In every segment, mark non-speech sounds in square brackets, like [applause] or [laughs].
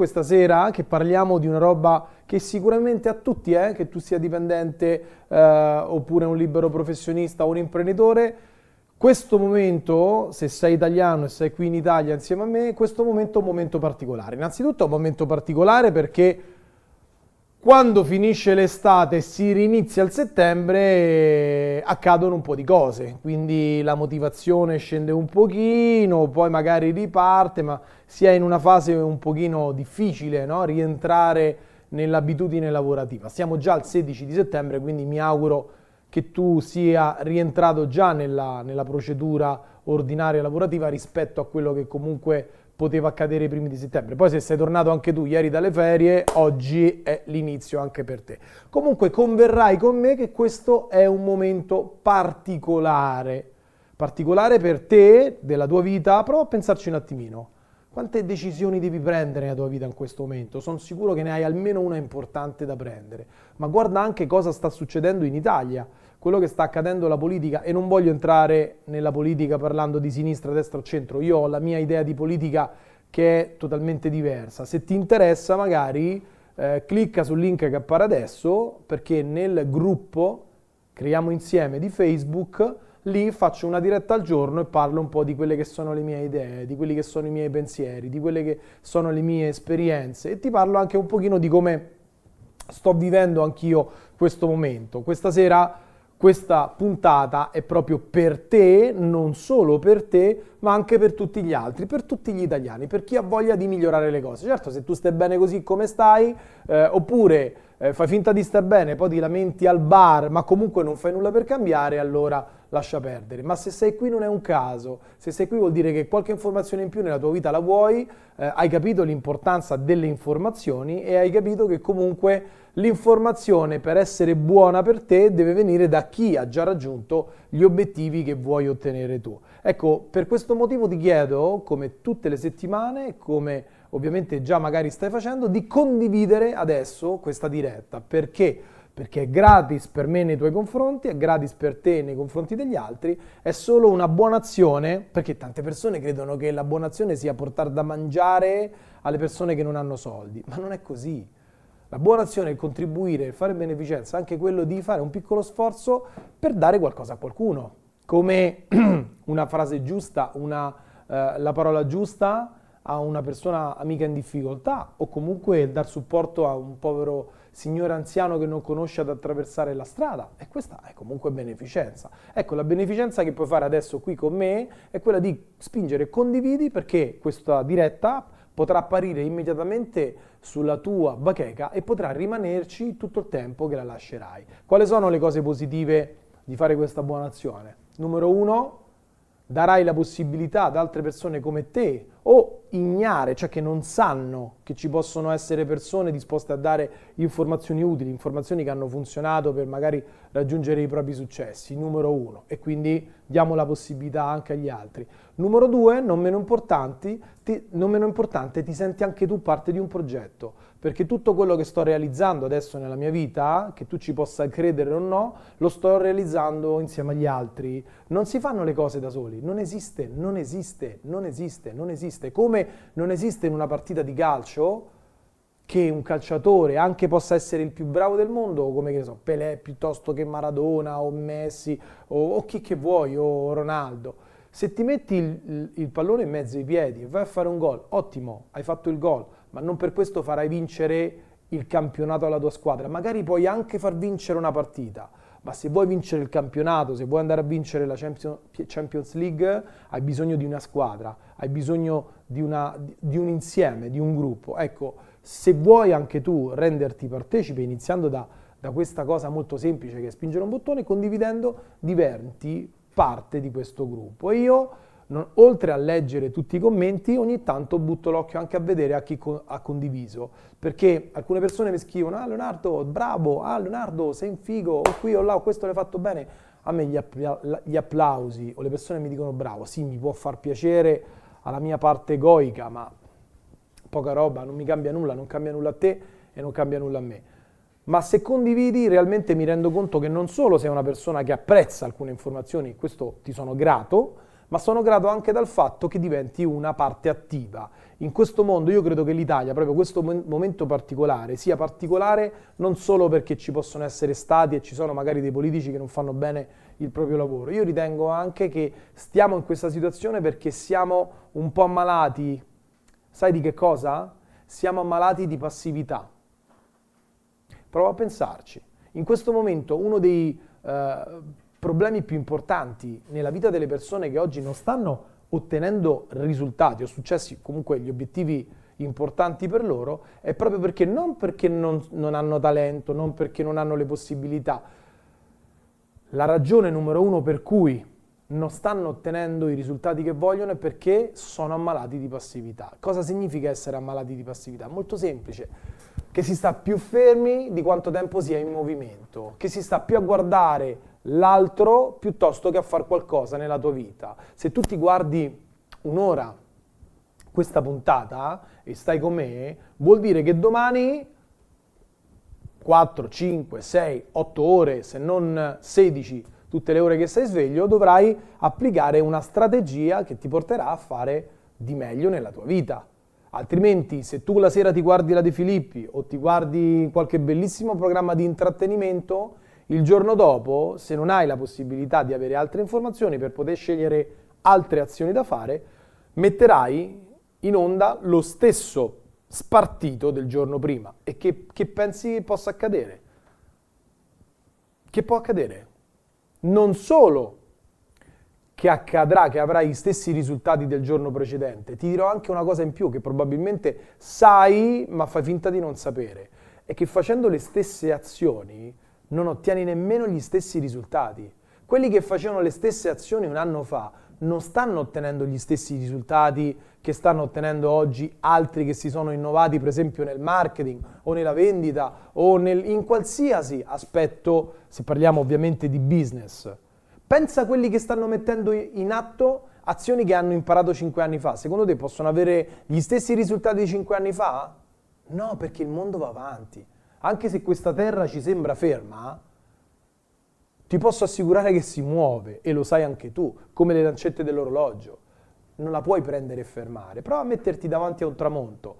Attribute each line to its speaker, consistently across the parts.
Speaker 1: questa sera che parliamo di una roba che sicuramente a tutti, eh, che tu sia dipendente eh, oppure un libero professionista o un imprenditore, questo momento, se sei italiano e sei qui in Italia insieme a me, questo momento è un momento particolare. Innanzitutto è un momento particolare perché quando finisce l'estate e si rinizia il settembre accadono un po' di cose, quindi la motivazione scende un pochino, poi magari riparte, ma si è in una fase un pochino difficile, no? rientrare nell'abitudine lavorativa. Siamo già al 16 di settembre, quindi mi auguro che tu sia rientrato già nella, nella procedura ordinaria lavorativa rispetto a quello che comunque poteva accadere i primi di settembre. Poi se sei tornato anche tu ieri dalle ferie, oggi è l'inizio anche per te. Comunque converrai con me che questo è un momento particolare, particolare per te, della tua vita, prova a pensarci un attimino. Quante decisioni devi prendere nella tua vita in questo momento? Sono sicuro che ne hai almeno una importante da prendere, ma guarda anche cosa sta succedendo in Italia quello che sta accadendo alla politica e non voglio entrare nella politica parlando di sinistra, destra o centro, io ho la mia idea di politica che è totalmente diversa. Se ti interessa magari eh, clicca sul link che appare adesso perché nel gruppo Creiamo insieme di Facebook lì faccio una diretta al giorno e parlo un po' di quelle che sono le mie idee, di quelli che sono i miei pensieri, di quelle che sono le mie esperienze e ti parlo anche un pochino di come sto vivendo anch'io questo momento. Questa sera questa puntata è proprio per te, non solo per te, ma anche per tutti gli altri, per tutti gli italiani, per chi ha voglia di migliorare le cose. Certo, se tu stai bene così come stai, eh, oppure eh, fai finta di star bene, poi ti lamenti al bar, ma comunque non fai nulla per cambiare, allora lascia perdere. Ma se sei qui non è un caso, se sei qui vuol dire che qualche informazione in più nella tua vita la vuoi, eh, hai capito l'importanza delle informazioni e hai capito che comunque l'informazione per essere buona per te deve venire da chi ha già raggiunto gli obiettivi che vuoi ottenere tu. Ecco, per questo motivo ti chiedo, come tutte le settimane, come ovviamente già magari stai facendo, di condividere adesso questa diretta. Perché? Perché è gratis per me nei tuoi confronti, è gratis per te nei confronti degli altri, è solo una buona azione, perché tante persone credono che la buona azione sia portare da mangiare alle persone che non hanno soldi, ma non è così. La buona azione è contribuire, fare beneficenza, anche quello di fare un piccolo sforzo per dare qualcosa a qualcuno. Come [clears throat] una frase giusta, una, eh, la parola giusta a una persona amica in difficoltà o comunque dar supporto a un povero signore anziano che non conosce ad attraversare la strada e questa è comunque beneficenza. Ecco, la beneficenza che puoi fare adesso qui con me è quella di spingere condividi perché questa diretta potrà apparire immediatamente sulla tua bacheca e potrà rimanerci tutto il tempo che la lascerai. Quali sono le cose positive di fare questa buona azione? Numero uno, darai la possibilità ad altre persone come te o ignare, cioè che non sanno che ci possono essere persone disposte a dare informazioni utili, informazioni che hanno funzionato per magari raggiungere i propri successi, numero uno, e quindi diamo la possibilità anche agli altri. Numero due, non meno, ti, non meno importante, ti senti anche tu parte di un progetto, perché tutto quello che sto realizzando adesso nella mia vita, che tu ci possa credere o no, lo sto realizzando insieme agli altri. Non si fanno le cose da soli, non esiste, non esiste, non esiste, non esiste. Come non esiste in una partita di calcio che un calciatore anche possa essere il più bravo del mondo, come che ne so, Pelé piuttosto che Maradona o Messi o, o chi che vuoi o Ronaldo se ti metti il, il, pallone in mezzo ai piedi e vai a fare un gol, ottimo, hai fatto il gol, ma non per questo farai vincere il campionato alla tua squadra. Magari puoi anche far vincere una partita, ma se vuoi vincere il campionato, se vuoi andare a vincere la Champions League, hai bisogno di una squadra, hai bisogno di, una, di un insieme, di un gruppo. Ecco, se vuoi anche tu renderti partecipe, iniziando da, da questa cosa molto semplice che è spingere un bottone, condividendo, diventi parte di questo gruppo. E io, non, oltre a leggere tutti i commenti, ogni tanto butto l'occhio anche a vedere a chi co- ha condiviso, perché alcune persone mi scrivono, ah Leonardo, bravo, ah Leonardo, sei un figo, o qui o là, o questo l'hai fatto bene. A me gli, appla- gli applausi o le persone mi dicono bravo, sì, mi può far piacere alla mia parte egoica, ma poca roba, non mi cambia nulla, non cambia nulla a te e non cambia nulla a me ma se condividi realmente mi rendo conto che non solo sei una persona che apprezza alcune informazioni, questo ti sono grato, ma sono grato anche dal fatto che diventi una parte attiva. In questo mondo io credo che l'Italia, proprio questo momento particolare, sia particolare non solo perché ci possono essere stati e ci sono magari dei politici che non fanno bene il proprio lavoro, io ritengo anche che stiamo in questa situazione perché siamo un po' ammalati, sai di che cosa? Siamo ammalati di passività. Prova a pensarci. In questo momento uno dei eh, problemi più importanti nella vita delle persone che oggi non stanno ottenendo risultati o successi, comunque gli obiettivi importanti per loro, è proprio perché non perché non, non hanno talento, non perché non hanno le possibilità. La ragione numero uno per cui non stanno ottenendo i risultati che vogliono è perché sono ammalati di passività. Cosa significa essere ammalati di passività? Molto semplice, che si sta più fermi di quanto tempo si è in movimento, che si sta più a guardare l'altro piuttosto che a fare qualcosa nella tua vita. Se tu ti guardi un'ora questa puntata e stai con me, vuol dire che domani 4, 5, 6, 8 ore, se non 16, tutte le ore che sei sveglio, dovrai applicare una strategia che ti porterà a fare di meglio nella tua vita. Altrimenti, se tu la sera ti guardi la De Filippi o ti guardi qualche bellissimo programma di intrattenimento, il giorno dopo, se non hai la possibilità di avere altre informazioni per poter scegliere altre azioni da fare, metterai in onda lo stesso spartito del giorno prima. E che, che pensi possa accadere? Che può accadere? Non solo che accadrà, che avrai gli stessi risultati del giorno precedente, ti dirò anche una cosa in più che probabilmente sai ma fai finta di non sapere, è che facendo le stesse azioni non ottieni nemmeno gli stessi risultati. Quelli che facevano le stesse azioni un anno fa non stanno ottenendo gli stessi risultati che stanno ottenendo oggi altri che si sono innovati, per esempio nel marketing o nella vendita o nel, in qualsiasi aspetto, se parliamo ovviamente di business. Pensa a quelli che stanno mettendo in atto azioni che hanno imparato 5 anni fa. Secondo te possono avere gli stessi risultati di 5 anni fa? No, perché il mondo va avanti anche se questa terra ci sembra ferma, ti posso assicurare che si muove e lo sai anche tu, come le lancette dell'orologio. Non la puoi prendere e fermare. Prova a metterti davanti a un tramonto.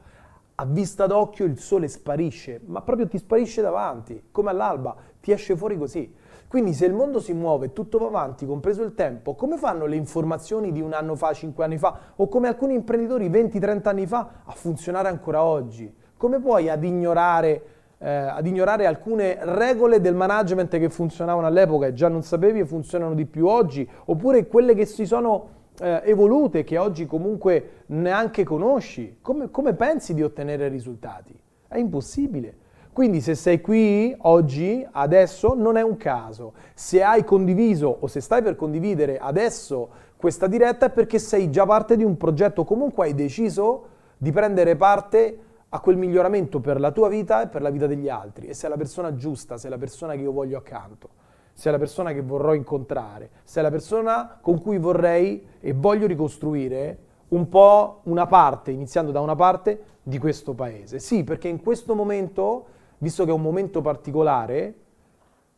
Speaker 1: A vista d'occhio il sole sparisce, ma proprio ti sparisce davanti, come all'alba, ti esce fuori così. Quindi se il mondo si muove tutto va avanti, compreso il tempo, come fanno le informazioni di un anno fa, cinque anni fa, o come alcuni imprenditori 20-30 anni fa a funzionare ancora oggi? Come puoi ad ignorare eh, ad ignorare alcune regole del management che funzionavano all'epoca e già non sapevi e funzionano di più oggi, oppure quelle che si sono eh, evolute che oggi comunque neanche conosci. Come, come pensi di ottenere risultati? È impossibile. Quindi se sei qui oggi, adesso, non è un caso. Se hai condiviso o se stai per condividere adesso questa diretta è perché sei già parte di un progetto, comunque hai deciso di prendere parte a quel miglioramento per la tua vita e per la vita degli altri. E sei la persona giusta, sei la persona che io voglio accanto, sei la persona che vorrò incontrare, sei la persona con cui vorrei e voglio ricostruire un po' una parte, iniziando da una parte, di questo paese. Sì, perché in questo momento, visto che è un momento particolare,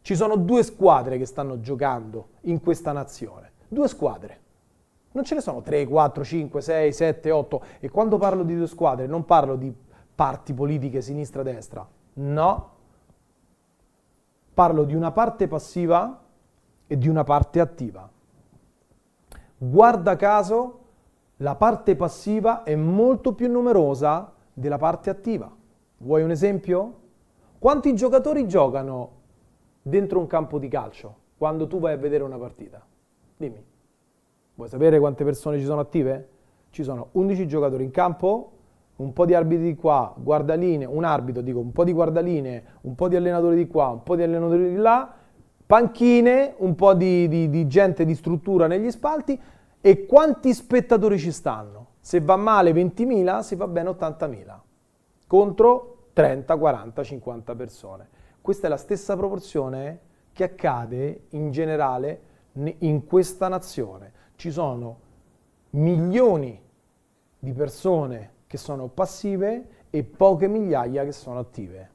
Speaker 1: ci sono due squadre che stanno giocando in questa nazione. Due squadre. Non ce ne sono 3, 4, 5, 6, 7, 8. E quando parlo di due squadre non parlo di parti politiche sinistra-destra. No. Parlo di una parte passiva e di una parte attiva. Guarda caso, la parte passiva è molto più numerosa della parte attiva. Vuoi un esempio? Quanti giocatori giocano dentro un campo di calcio quando tu vai a vedere una partita? Dimmi. Vuoi sapere quante persone ci sono attive? Ci sono 11 giocatori in campo, un po' di arbitri di qua, guardaline, un arbitro, dico, un po' di guardaline, un po' di allenatori di qua, un po' di allenatori di là, panchine, un po' di, di, di gente di struttura negli spalti e quanti spettatori ci stanno? Se va male 20.000, se va bene 80.000, contro 30, 40, 50 persone. Questa è la stessa proporzione che accade in generale in questa nazione. Ci sono milioni di persone che sono passive e poche migliaia che sono attive.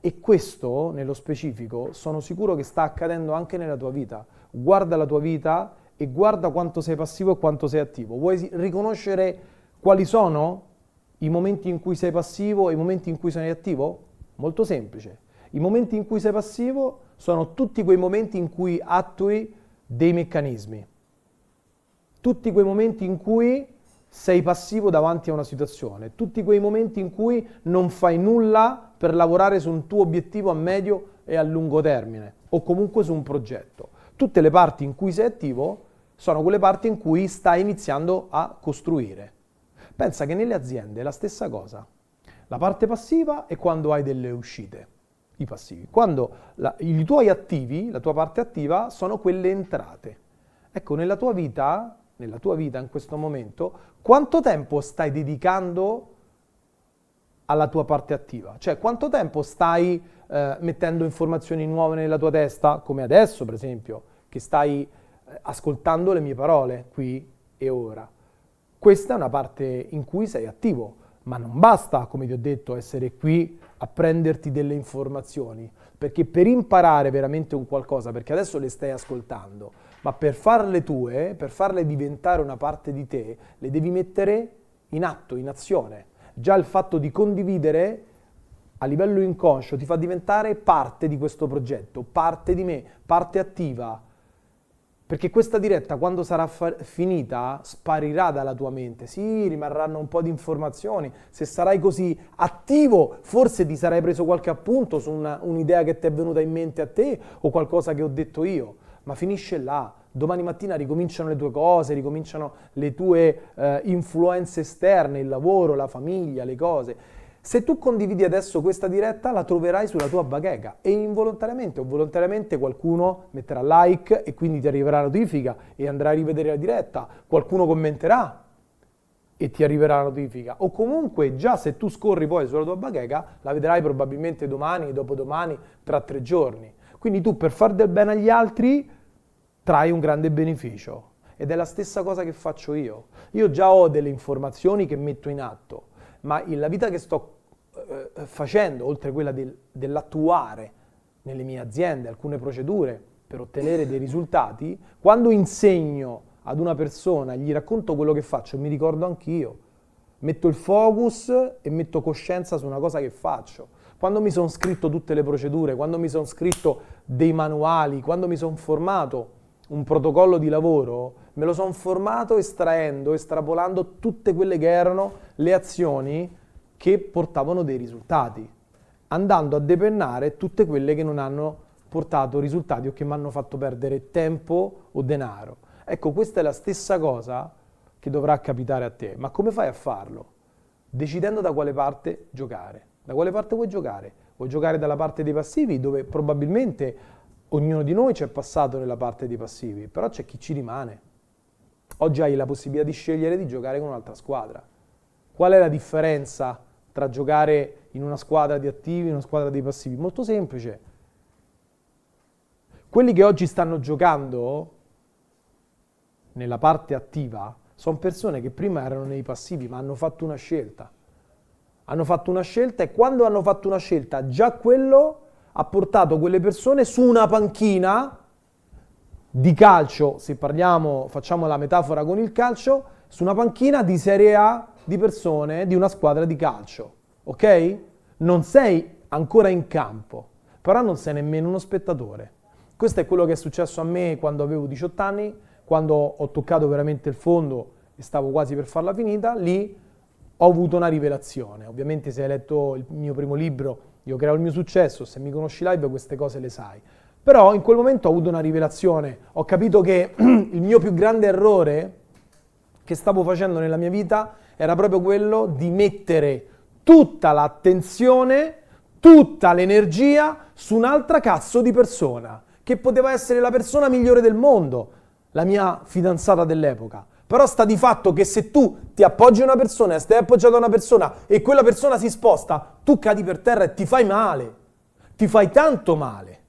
Speaker 1: E questo, nello specifico, sono sicuro che sta accadendo anche nella tua vita. Guarda la tua vita e guarda quanto sei passivo e quanto sei attivo. Vuoi riconoscere quali sono i momenti in cui sei passivo e i momenti in cui sei attivo? Molto semplice. I momenti in cui sei passivo sono tutti quei momenti in cui attui dei meccanismi. Tutti quei momenti in cui sei passivo davanti a una situazione, tutti quei momenti in cui non fai nulla per lavorare su un tuo obiettivo a medio e a lungo termine o comunque su un progetto. Tutte le parti in cui sei attivo sono quelle parti in cui stai iniziando a costruire. Pensa che nelle aziende è la stessa cosa. La parte passiva è quando hai delle uscite, i passivi. Quando la, i tuoi attivi, la tua parte attiva, sono quelle entrate. Ecco, nella tua vita, nella tua vita in questo momento, quanto tempo stai dedicando alla tua parte attiva? Cioè, quanto tempo stai eh, mettendo informazioni nuove nella tua testa, come adesso, per esempio, che stai eh, ascoltando le mie parole qui e ora? Questa è una parte in cui sei attivo, ma non basta, come ti ho detto, essere qui a prenderti delle informazioni, perché per imparare veramente un qualcosa, perché adesso le stai ascoltando, ma per farle tue, per farle diventare una parte di te, le devi mettere in atto, in azione. Già il fatto di condividere a livello inconscio ti fa diventare parte di questo progetto, parte di me, parte attiva perché questa diretta, quando sarà fa- finita, sparirà dalla tua mente. Sì, rimarranno un po' di informazioni. Se sarai così attivo, forse ti sarai preso qualche appunto su una, un'idea che ti è venuta in mente a te o qualcosa che ho detto io. Ma finisce là. Domani mattina ricominciano le tue cose, ricominciano le tue eh, influenze esterne, il lavoro, la famiglia, le cose. Se tu condividi adesso questa diretta, la troverai sulla tua bacheca e involontariamente o volontariamente qualcuno metterà like e quindi ti arriverà la notifica e andrai a rivedere la diretta, qualcuno commenterà e ti arriverà la notifica o comunque già se tu scorri poi sulla tua bacheca la vedrai probabilmente domani, dopodomani, tra tre giorni. Quindi tu per far del bene agli altri trai un grande beneficio ed è la stessa cosa che faccio io. Io già ho delle informazioni che metto in atto ma la vita che sto eh, facendo, oltre quella del, dell'attuare nelle mie aziende alcune procedure per ottenere dei risultati, quando insegno ad una persona, gli racconto quello che faccio, mi ricordo anch'io, metto il focus e metto coscienza su una cosa che faccio. Quando mi sono scritto tutte le procedure, quando mi sono scritto dei manuali, quando mi sono formato un protocollo di lavoro, me lo sono formato estraendo, estrapolando tutte quelle che erano le azioni che portavano dei risultati, andando a depennare tutte quelle che non hanno portato risultati o che mi hanno fatto perdere tempo o denaro. Ecco, questa è la stessa cosa che dovrà capitare a te, ma come fai a farlo? Decidendo da quale parte giocare. Da quale parte vuoi giocare? Vuoi giocare dalla parte dei passivi, dove probabilmente ognuno di noi ci è passato nella parte dei passivi, però c'è chi ci rimane. Oggi hai la possibilità di scegliere di giocare con un'altra squadra. Qual è la differenza tra giocare in una squadra di attivi e una squadra di passivi? Molto semplice. Quelli che oggi stanno giocando nella parte attiva sono persone che prima erano nei passivi ma hanno fatto una scelta. Hanno fatto una scelta e quando hanno fatto una scelta già quello ha portato quelle persone su una panchina di calcio, se parliamo, facciamo la metafora con il calcio, su una panchina di Serie A di persone di una squadra di calcio, ok? Non sei ancora in campo, però non sei nemmeno uno spettatore. Questo è quello che è successo a me quando avevo 18 anni, quando ho toccato veramente il fondo e stavo quasi per farla finita, lì ho avuto una rivelazione. Ovviamente se hai letto il mio primo libro, Io creo il mio successo, se mi conosci live queste cose le sai. Però in quel momento ho avuto una rivelazione, ho capito che [clears throat] il mio più grande errore che stavo facendo nella mia vita era proprio quello di mettere tutta l'attenzione, tutta l'energia su un'altra cazzo di persona, che poteva essere la persona migliore del mondo, la mia fidanzata dell'epoca. Però sta di fatto che se tu ti appoggi a una persona e stai appoggiato a una persona e quella persona si sposta, tu cadi per terra e ti fai male, ti fai tanto male.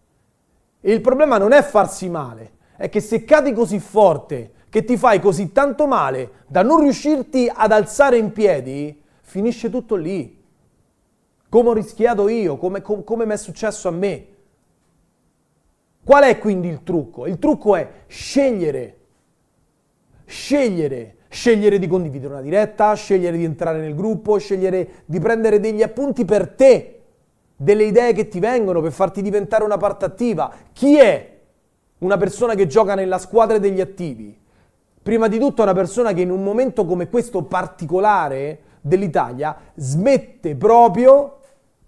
Speaker 1: E il problema non è farsi male, è che se cadi così forte, che ti fai così tanto male da non riuscirti ad alzare in piedi, finisce tutto lì. Come ho rischiato io, come, com, come mi è successo a me. Qual è quindi il trucco? Il trucco è scegliere scegliere, scegliere di condividere una diretta, scegliere di entrare nel gruppo, scegliere di prendere degli appunti per te, delle idee che ti vengono per farti diventare una parte attiva. Chi è una persona che gioca nella squadra degli attivi? Prima di tutto una persona che in un momento come questo particolare dell'Italia smette proprio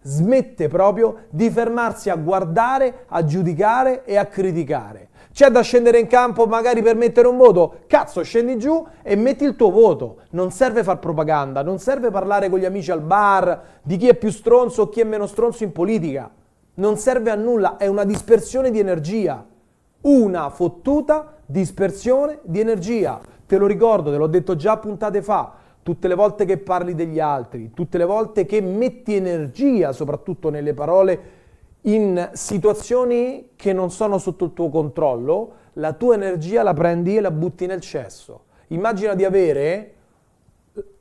Speaker 1: smette proprio di fermarsi a guardare, a giudicare e a criticare. C'è da scendere in campo magari per mettere un voto? Cazzo, scendi giù e metti il tuo voto. Non serve far propaganda, non serve parlare con gli amici al bar di chi è più stronzo o chi è meno stronzo in politica. Non serve a nulla, è una dispersione di energia. Una fottuta dispersione di energia. Te lo ricordo, te l'ho detto già puntate fa. Tutte le volte che parli degli altri, tutte le volte che metti energia, soprattutto nelle parole, in situazioni che non sono sotto il tuo controllo, la tua energia la prendi e la butti nel cesso. Immagina di avere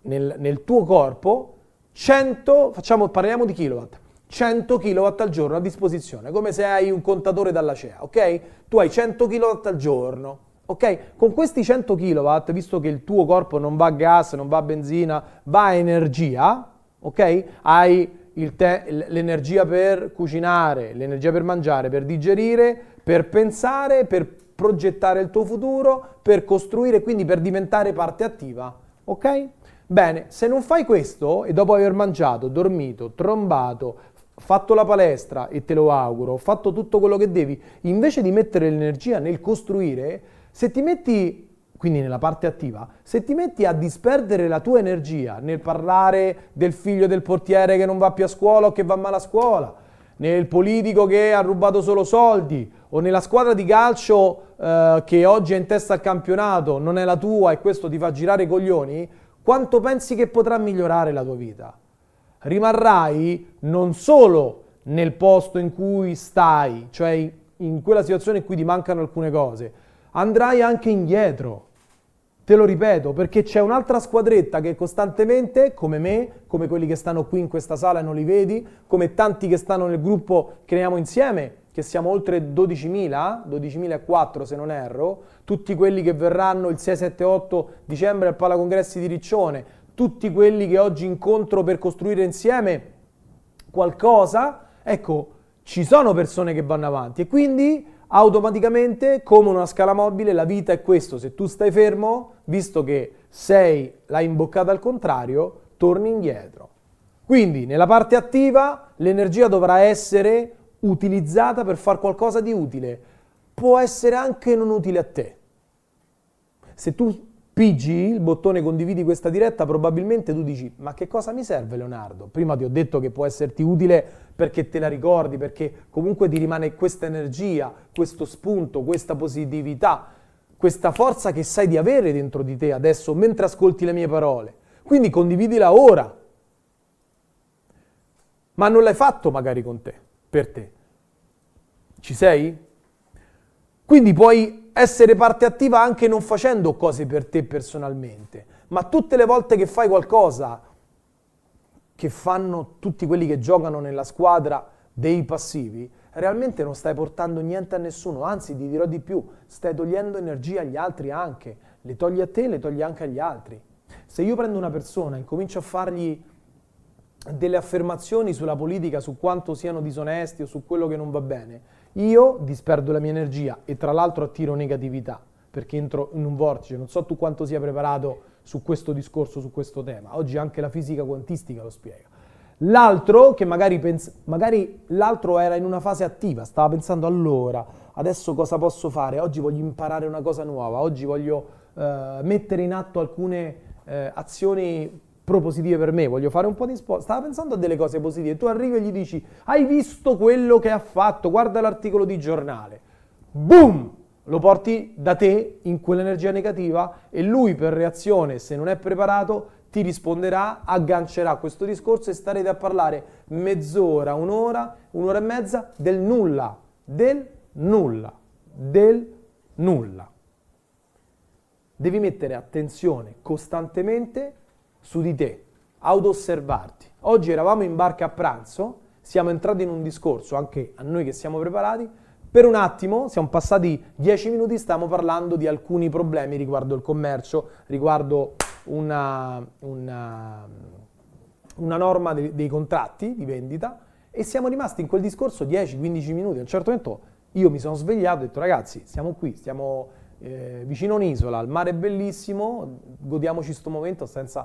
Speaker 1: nel, nel tuo corpo 100, facciamo, parliamo di kilowatt, 100 kW al giorno a disposizione, come se hai un contatore dalla CEA, ok? Tu hai 100 kW al giorno, ok? Con questi 100 kW, visto che il tuo corpo non va a gas, non va a benzina, va a energia, ok? Hai te- l'energia per cucinare, l'energia per mangiare, per digerire, per pensare, per progettare il tuo futuro, per costruire, quindi per diventare parte attiva. Ok? Bene, se non fai questo e dopo aver mangiato, dormito, trombato, fatto la palestra e te lo auguro, fatto tutto quello che devi, invece di mettere l'energia nel costruire, se ti metti quindi nella parte attiva, se ti metti a disperdere la tua energia nel parlare del figlio del portiere che non va più a scuola o che va male a scuola, nel politico che ha rubato solo soldi o nella squadra di calcio eh, che oggi è in testa al campionato, non è la tua e questo ti fa girare i coglioni, quanto pensi che potrà migliorare la tua vita? Rimarrai non solo nel posto in cui stai, cioè in quella situazione in cui ti mancano alcune cose, andrai anche indietro Te lo ripeto perché c'è un'altra squadretta che costantemente, come me, come quelli che stanno qui in questa sala e non li vedi, come tanti che stanno nel gruppo Creiamo Insieme, che siamo oltre 12.000, 12.004 se non erro, tutti quelli che verranno il 6, 7, 8 dicembre al Palacongressi di Riccione, tutti quelli che oggi incontro per costruire insieme qualcosa, ecco, ci sono persone che vanno avanti. E quindi automaticamente, come una scala mobile, la vita è questo. Se tu stai fermo, visto che sei la imboccata al contrario, torni indietro. Quindi nella parte attiva l'energia dovrà essere utilizzata per fare qualcosa di utile. Può essere anche non utile a te. Se tu PG, il bottone condividi questa diretta, probabilmente tu dici ma che cosa mi serve Leonardo? Prima ti ho detto che può esserti utile perché te la ricordi, perché comunque ti rimane questa energia, questo spunto, questa positività, questa forza che sai di avere dentro di te adesso mentre ascolti le mie parole. Quindi condividila ora. Ma non l'hai fatto magari con te, per te. Ci sei? Quindi puoi essere parte attiva anche non facendo cose per te personalmente, ma tutte le volte che fai qualcosa che fanno tutti quelli che giocano nella squadra dei passivi, realmente non stai portando niente a nessuno, anzi ti dirò di più, stai togliendo energia agli altri anche, le togli a te, le togli anche agli altri. Se io prendo una persona e comincio a fargli delle affermazioni sulla politica, su quanto siano disonesti o su quello che non va bene, io disperdo la mia energia e tra l'altro attiro negatività perché entro in un vortice. Non so tu quanto sia preparato su questo discorso, su questo tema. Oggi anche la fisica quantistica lo spiega. L'altro, che magari, pens- magari l'altro era in una fase attiva, stava pensando allora, adesso cosa posso fare? Oggi voglio imparare una cosa nuova, oggi voglio eh, mettere in atto alcune eh, azioni propositive per me, voglio fare un po' di sport, stava pensando a delle cose positive, tu arrivi e gli dici, hai visto quello che ha fatto, guarda l'articolo di giornale, boom, lo porti da te in quell'energia negativa e lui per reazione, se non è preparato, ti risponderà, aggancerà questo discorso e starete a parlare mezz'ora, un'ora, un'ora e mezza del nulla, del nulla, del nulla. Devi mettere attenzione costantemente su di te, auto-osservarti. Oggi eravamo in barca a pranzo, siamo entrati in un discorso, anche a noi che siamo preparati, Per un attimo, siamo passati 10 minuti, stiamo parlando di alcuni problemi riguardo il commercio, riguardo una, una, una norma dei, dei contratti di vendita e siamo rimasti in quel discorso 10-15 minuti. A un certo momento io mi sono svegliato e ho detto ragazzi, siamo qui, stiamo eh, vicino a un'isola, il mare è bellissimo, godiamoci questo momento senza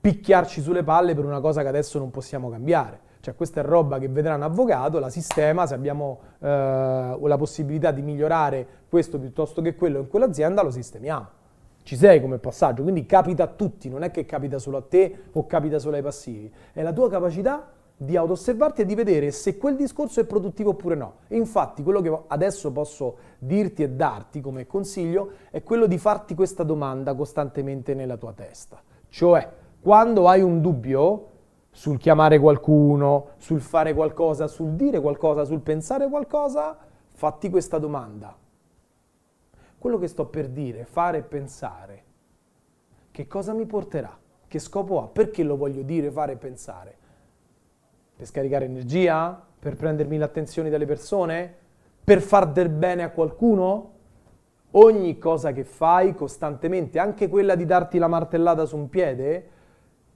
Speaker 1: picchiarci sulle palle per una cosa che adesso non possiamo cambiare. Cioè questa è roba che vedrà un avvocato, la sistema, se abbiamo eh, la possibilità di migliorare questo piuttosto che quello in quell'azienda, lo sistemiamo. Ci sei come passaggio, quindi capita a tutti, non è che capita solo a te o capita solo ai passivi, è la tua capacità di auto-osservarti e di vedere se quel discorso è produttivo oppure no. Infatti quello che adesso posso dirti e darti come consiglio è quello di farti questa domanda costantemente nella tua testa. Cioè, quando hai un dubbio, sul chiamare qualcuno, sul fare qualcosa, sul dire qualcosa, sul pensare qualcosa, fatti questa domanda. Quello che sto per dire, fare e pensare, che cosa mi porterà? Che scopo ha? Perché lo voglio dire, fare e pensare? Per scaricare energia? Per prendermi l'attenzione delle persone? Per far del bene a qualcuno? Ogni cosa che fai costantemente, anche quella di darti la martellata su un piede,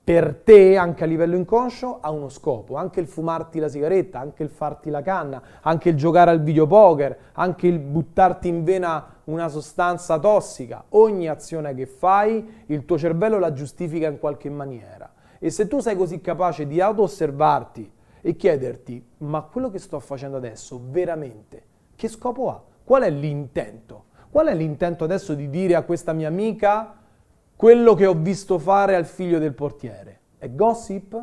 Speaker 1: per te, anche a livello inconscio, ha uno scopo. Anche il fumarti la sigaretta, anche il farti la canna, anche il giocare al videopoker, anche il buttarti in vena una sostanza tossica. Ogni azione che fai, il tuo cervello la giustifica in qualche maniera. E se tu sei così capace di auto-osservarti e chiederti, ma quello che sto facendo adesso, veramente, che scopo ha? Qual è l'intento? Qual è l'intento adesso di dire a questa mia amica quello che ho visto fare al figlio del portiere. È gossip?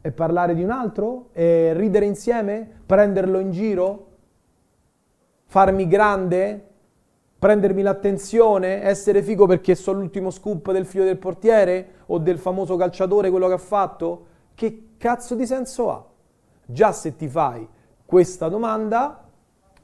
Speaker 1: È parlare di un altro? È ridere insieme? Prenderlo in giro? Farmi grande? Prendermi l'attenzione? Essere figo perché so l'ultimo scoop del figlio del portiere? O del famoso calciatore, quello che ha fatto? Che cazzo di senso ha? Già se ti fai questa domanda,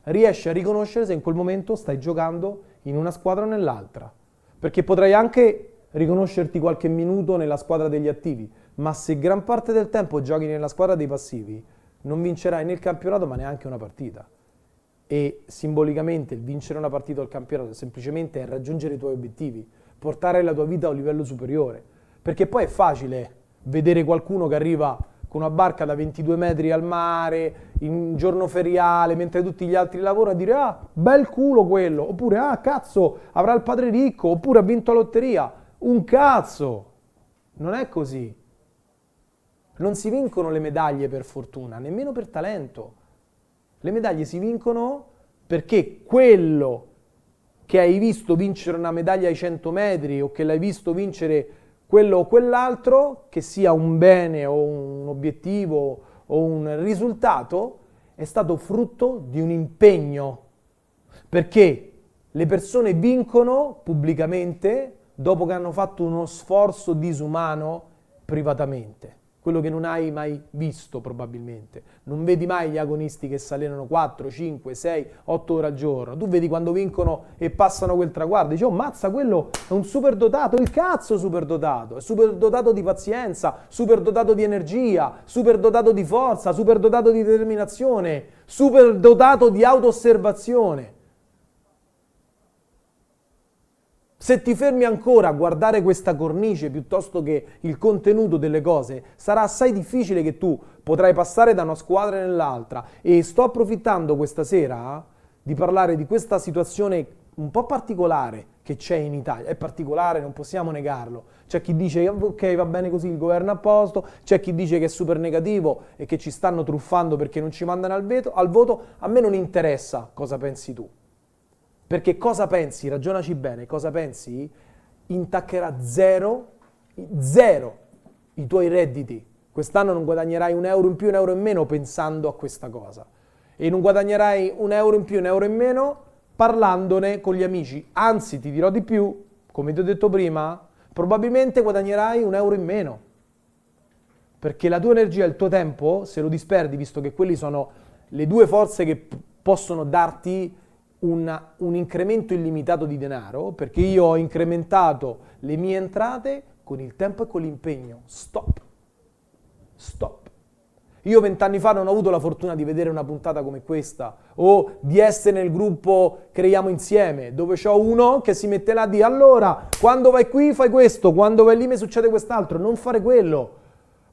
Speaker 1: riesci a riconoscere se in quel momento stai giocando in una squadra o nell'altra. Perché potrai anche riconoscerti qualche minuto nella squadra degli attivi, ma se gran parte del tempo giochi nella squadra dei passivi, non vincerai né il campionato ma neanche una partita. E simbolicamente il vincere una partita o il campionato semplicemente è raggiungere i tuoi obiettivi, portare la tua vita a un livello superiore. Perché poi è facile vedere qualcuno che arriva con una barca da 22 metri al mare, in un giorno feriale, mentre tutti gli altri lavorano, a dire ah, bel culo quello, oppure ah, cazzo, avrà il padre ricco, oppure ha vinto la lotteria. Un cazzo! Non è così. Non si vincono le medaglie per fortuna, nemmeno per talento. Le medaglie si vincono perché quello che hai visto vincere una medaglia ai 100 metri o che l'hai visto vincere quello o quell'altro, che sia un bene o un obiettivo o un risultato, è stato frutto di un impegno. Perché le persone vincono pubblicamente dopo che hanno fatto uno sforzo disumano privatamente, quello che non hai mai visto probabilmente. Non vedi mai gli agonisti che si allenano 4, 5, 6, 8 ore al giorno. Tu vedi quando vincono e passano quel traguardo, dici, oh mazza, quello è un super dotato, il cazzo super dotato, è super dotato di pazienza, super dotato di energia, super dotato di forza, super dotato di determinazione, super dotato di auto-osservazione. Se ti fermi ancora a guardare questa cornice piuttosto che il contenuto delle cose, sarà assai difficile che tu potrai passare da una squadra nell'altra. E sto approfittando questa sera di parlare di questa situazione un po' particolare che c'è in Italia. È particolare, non possiamo negarlo. C'è chi dice ok va bene così il governo a posto, c'è chi dice che è super negativo e che ci stanno truffando perché non ci mandano al, veto, al voto. A me non interessa cosa pensi tu. Perché cosa pensi? Ragionaci bene, cosa pensi? Intaccherà zero, zero i tuoi redditi. Quest'anno non guadagnerai un euro in più, un euro in meno pensando a questa cosa. E non guadagnerai un euro in più, un euro in meno parlandone con gli amici. Anzi, ti dirò di più, come ti ho detto prima, probabilmente guadagnerai un euro in meno. Perché la tua energia, il tuo tempo, se lo disperdi, visto che quelli sono le due forze che possono darti una, un incremento illimitato di denaro perché io ho incrementato le mie entrate con il tempo e con l'impegno. Stop. Stop. Io vent'anni fa non ho avuto la fortuna di vedere una puntata come questa o di essere nel gruppo Creiamo Insieme, dove c'ho uno che si mette là di allora, quando vai qui fai questo, quando vai lì mi succede quest'altro, non fare quello.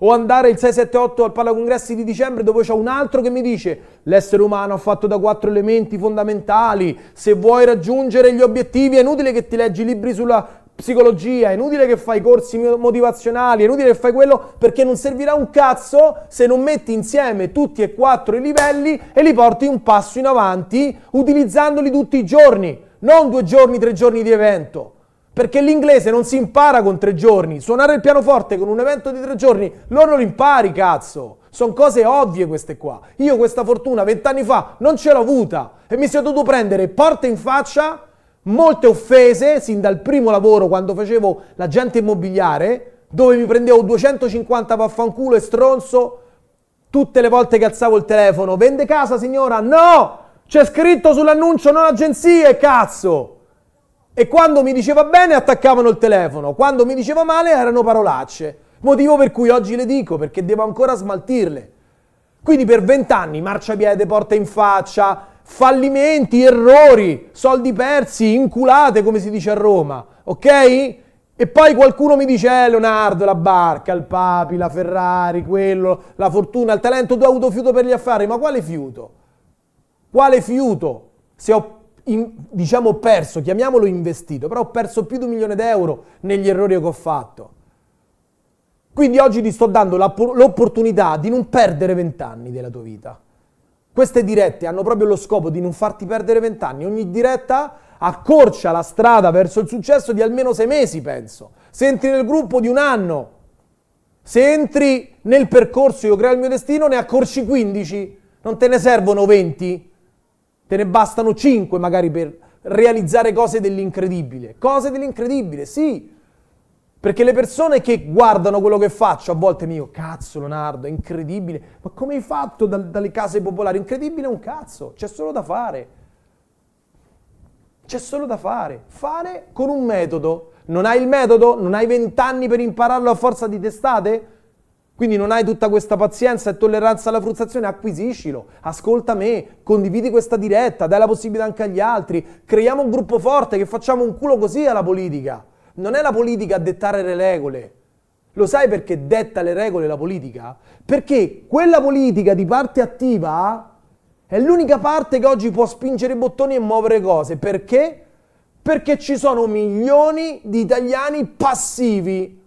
Speaker 1: O andare il 678 al Palacongressi di dicembre dove c'è un altro che mi dice l'essere umano è fatto da quattro elementi fondamentali, se vuoi raggiungere gli obiettivi è inutile che ti leggi libri sulla psicologia, è inutile che fai corsi motivazionali, è inutile che fai quello perché non servirà un cazzo se non metti insieme tutti e quattro i livelli e li porti un passo in avanti utilizzandoli tutti i giorni, non due giorni, tre giorni di evento. Perché l'inglese non si impara con tre giorni. Suonare il pianoforte con un evento di tre giorni, loro lo impari, cazzo. Sono cose ovvie queste qua. Io questa fortuna vent'anni fa non ce l'ho avuta e mi sono dovuto prendere porte in faccia molte offese sin dal primo lavoro quando facevo l'agente immobiliare, dove mi prendevo 250 vaffanculo e stronzo tutte le volte che alzavo il telefono. Vende casa, signora? No! C'è scritto sull'annuncio non agenzie, cazzo! E quando mi diceva bene attaccavano il telefono, quando mi diceva male erano parolacce. Motivo per cui oggi le dico, perché devo ancora smaltirle. Quindi per vent'anni marciapiede, porta in faccia, fallimenti, errori, soldi persi, inculate come si dice a Roma, ok? E poi qualcuno mi dice, eh Leonardo, la barca, il papi, la Ferrari, quello, la fortuna, il talento, tu hai avuto fiuto per gli affari, ma quale fiuto? Quale fiuto? Se ho, in, diciamo, perso, chiamiamolo investito, però ho perso più di un milione d'euro negli errori che ho fatto. Quindi oggi ti sto dando l'opportunità di non perdere vent'anni della tua vita. Queste dirette hanno proprio lo scopo di non farti perdere vent'anni. Ogni diretta accorcia la strada verso il successo di almeno sei mesi, penso. Se entri nel gruppo di un anno, se entri nel percorso Io creo il mio destino, ne accorci 15, non te ne servono 20, te ne bastano 5 magari per realizzare cose dell'incredibile. Cose dell'incredibile, sì. Perché le persone che guardano quello che faccio a volte mi dicono, cazzo Leonardo, è incredibile, ma come hai fatto da, dalle case popolari? Incredibile è un cazzo, c'è solo da fare. C'è solo da fare. Fare con un metodo. Non hai il metodo? Non hai vent'anni per impararlo a forza di testate? Quindi non hai tutta questa pazienza e tolleranza alla frustrazione, acquisiscilo, ascolta me, condividi questa diretta, dai la possibilità anche agli altri, creiamo un gruppo forte che facciamo un culo così alla politica. Non è la politica a dettare le regole. Lo sai perché detta le regole la politica? Perché quella politica di parte attiva è l'unica parte che oggi può spingere i bottoni e muovere cose. Perché? Perché ci sono milioni di italiani passivi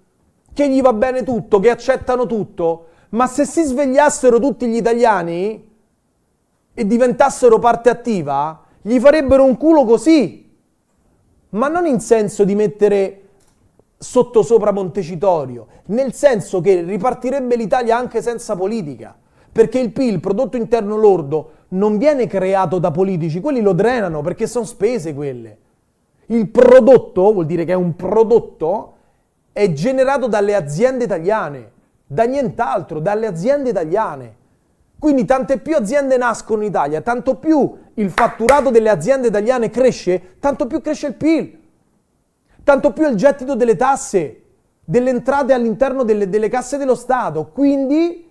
Speaker 1: che gli va bene tutto, che accettano tutto. Ma se si svegliassero tutti gli italiani e diventassero parte attiva, gli farebbero un culo così. Ma non in senso di mettere sotto sopra Montecitorio, nel senso che ripartirebbe l'Italia anche senza politica, perché il PIL, il prodotto interno lordo, non viene creato da politici, quelli lo drenano perché sono spese quelle. Il prodotto, vuol dire che è un prodotto, è generato dalle aziende italiane, da nient'altro, dalle aziende italiane. Quindi tante più aziende nascono in Italia, tanto più il fatturato delle aziende italiane cresce, tanto più cresce il PIL tanto più il gettito delle tasse, delle entrate all'interno delle, delle casse dello Stato. Quindi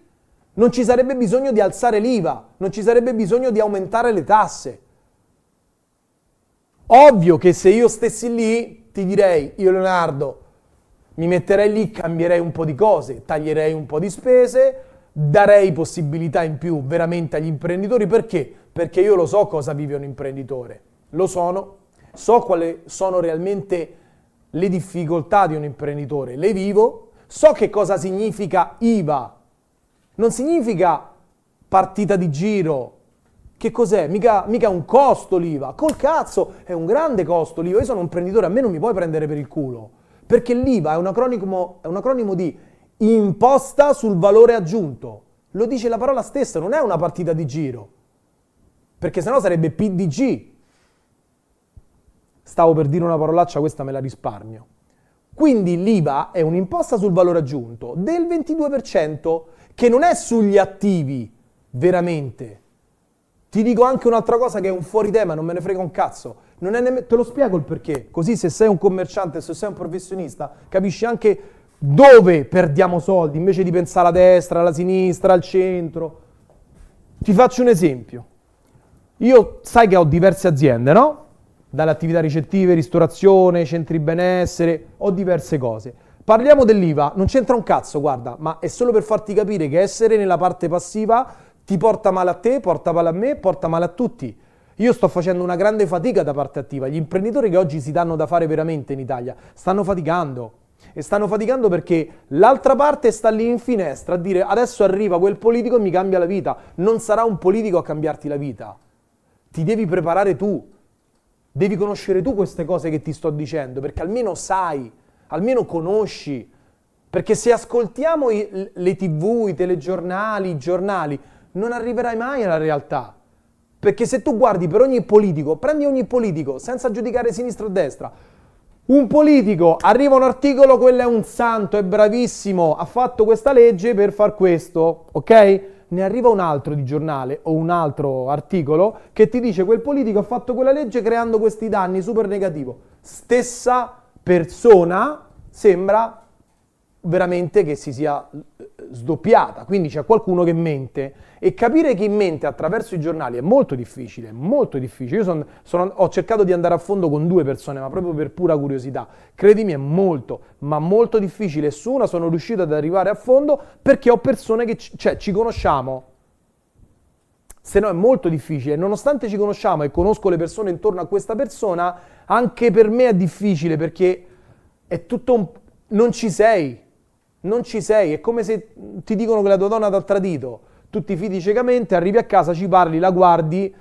Speaker 1: non ci sarebbe bisogno di alzare l'IVA, non ci sarebbe bisogno di aumentare le tasse. Ovvio che se io stessi lì ti direi, io Leonardo, mi metterei lì, cambierei un po' di cose, taglierei un po' di spese, darei possibilità in più veramente agli imprenditori. Perché? Perché io lo so cosa vive un imprenditore, lo sono, so quali sono realmente le difficoltà di un imprenditore, le vivo, so che cosa significa IVA. Non significa partita di giro. Che cos'è? Mica, mica un costo l'IVA. Col cazzo, è un grande costo l'IVA. Io sono un imprenditore, a me non mi puoi prendere per il culo. Perché l'IVA è un acronimo, è un acronimo di imposta sul valore aggiunto. Lo dice la parola stessa, non è una partita di giro. Perché sennò sarebbe PDG, Stavo per dire una parolaccia, questa me la risparmio. Quindi l'IVA è un'imposta sul valore aggiunto del 22% che non è sugli attivi, veramente. Ti dico anche un'altra cosa che è un fuori tema, non me ne frega un cazzo. Nemm- te lo spiego il perché, così se sei un commerciante, se sei un professionista, capisci anche Dove perdiamo soldi invece di pensare alla destra, alla sinistra, al centro? Ti faccio un esempio. Io sai che ho diverse aziende, no? Dalle attività ricettive, ristorazione, centri benessere, ho diverse cose. Parliamo dell'IVA, non c'entra un cazzo, guarda, ma è solo per farti capire che essere nella parte passiva ti porta male a te, porta male a me, porta male a tutti. Io sto facendo una grande fatica da parte attiva. Gli imprenditori che oggi si danno da fare veramente in Italia stanno faticando. E stanno faticando perché l'altra parte sta lì in finestra a dire adesso arriva quel politico e mi cambia la vita. Non sarà un politico a cambiarti la vita. Ti devi preparare tu. Devi conoscere tu queste cose che ti sto dicendo, perché almeno sai, almeno conosci. Perché se ascoltiamo le tv, i telegiornali, i giornali, non arriverai mai alla realtà. Perché se tu guardi per ogni politico, prendi ogni politico senza giudicare sinistra o destra, un politico, arriva un articolo, quello è un santo, è bravissimo, ha fatto questa legge per far questo, ok? ne arriva un altro di giornale o un altro articolo che ti dice quel politico ha fatto quella legge creando questi danni super negativo. Stessa persona sembra veramente che si sia eh, sdoppiata, quindi c'è qualcuno che mente e capire chi mente attraverso i giornali è molto difficile, molto difficile. Io son, sono, ho cercato di andare a fondo con due persone, ma proprio per pura curiosità. Credimi, è molto, ma molto difficile. Su una sono riuscito ad arrivare a fondo perché ho persone che c- cioè, ci conosciamo. Se no è molto difficile. Nonostante ci conosciamo e conosco le persone intorno a questa persona, anche per me è difficile perché è tutto un... non ci sei. Non ci sei. È come se ti dicono che la tua donna ti ha tradito tu ti fidi ciecamente, arrivi a casa, ci parli, la guardi,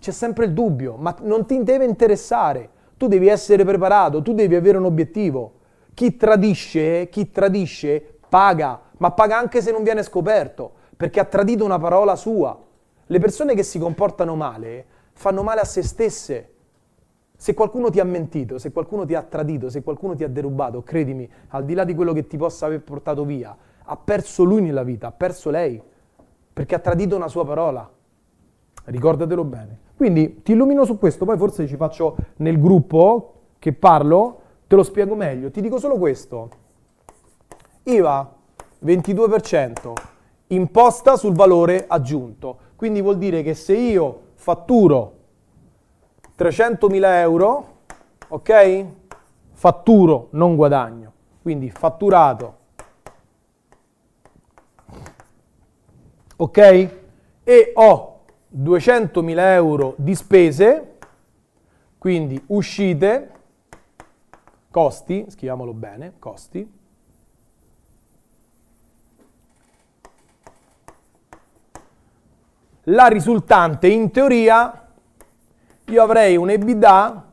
Speaker 1: c'è sempre il dubbio, ma non ti deve interessare. Tu devi essere preparato, tu devi avere un obiettivo. Chi tradisce, chi tradisce paga, ma paga anche se non viene scoperto, perché ha tradito una parola sua. Le persone che si comportano male fanno male a se stesse. Se qualcuno ti ha mentito, se qualcuno ti ha tradito, se qualcuno ti ha derubato, credimi, al di là di quello che ti possa aver portato via, ha perso lui nella vita, ha perso lei perché ha tradito una sua parola. Ricordatelo bene. Quindi ti illumino su questo, poi forse ci faccio nel gruppo che parlo, te lo spiego meglio. Ti dico solo questo. IVA 22%, imposta sul valore aggiunto. Quindi vuol dire che se io fatturo 300.000 euro, ok? Fatturo, non guadagno. Quindi fatturato ok? E ho 200.000 euro di spese, quindi uscite, costi, scriviamolo bene, costi, la risultante in teoria io avrei un EBITDA,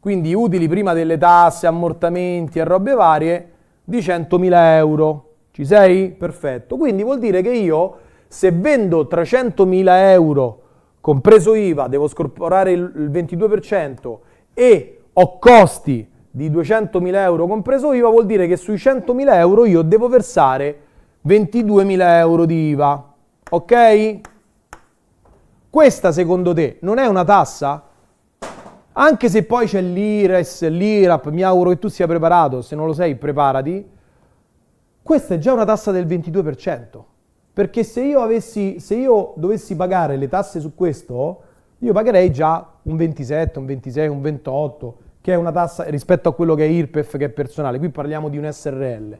Speaker 1: quindi utili prima delle tasse, ammortamenti e robe varie, di 100.000 euro. Ci sei? Perfetto. Quindi vuol dire che io, se vendo 300.000 euro, compreso IVA, devo scorporare il 22% e ho costi di 200.000 euro compreso IVA, vuol dire che sui 100.000 euro io devo versare 22.000 euro di IVA. Ok? Questa secondo te non è una tassa? Anche se poi c'è l'IRES, l'IRAP, mi auguro che tu sia preparato, se non lo sei preparati questa è già una tassa del 22%, perché se io, avessi, se io dovessi pagare le tasse su questo, io pagherei già un 27, un 26, un 28, che è una tassa rispetto a quello che è IRPEF, che è personale. Qui parliamo di un SRL.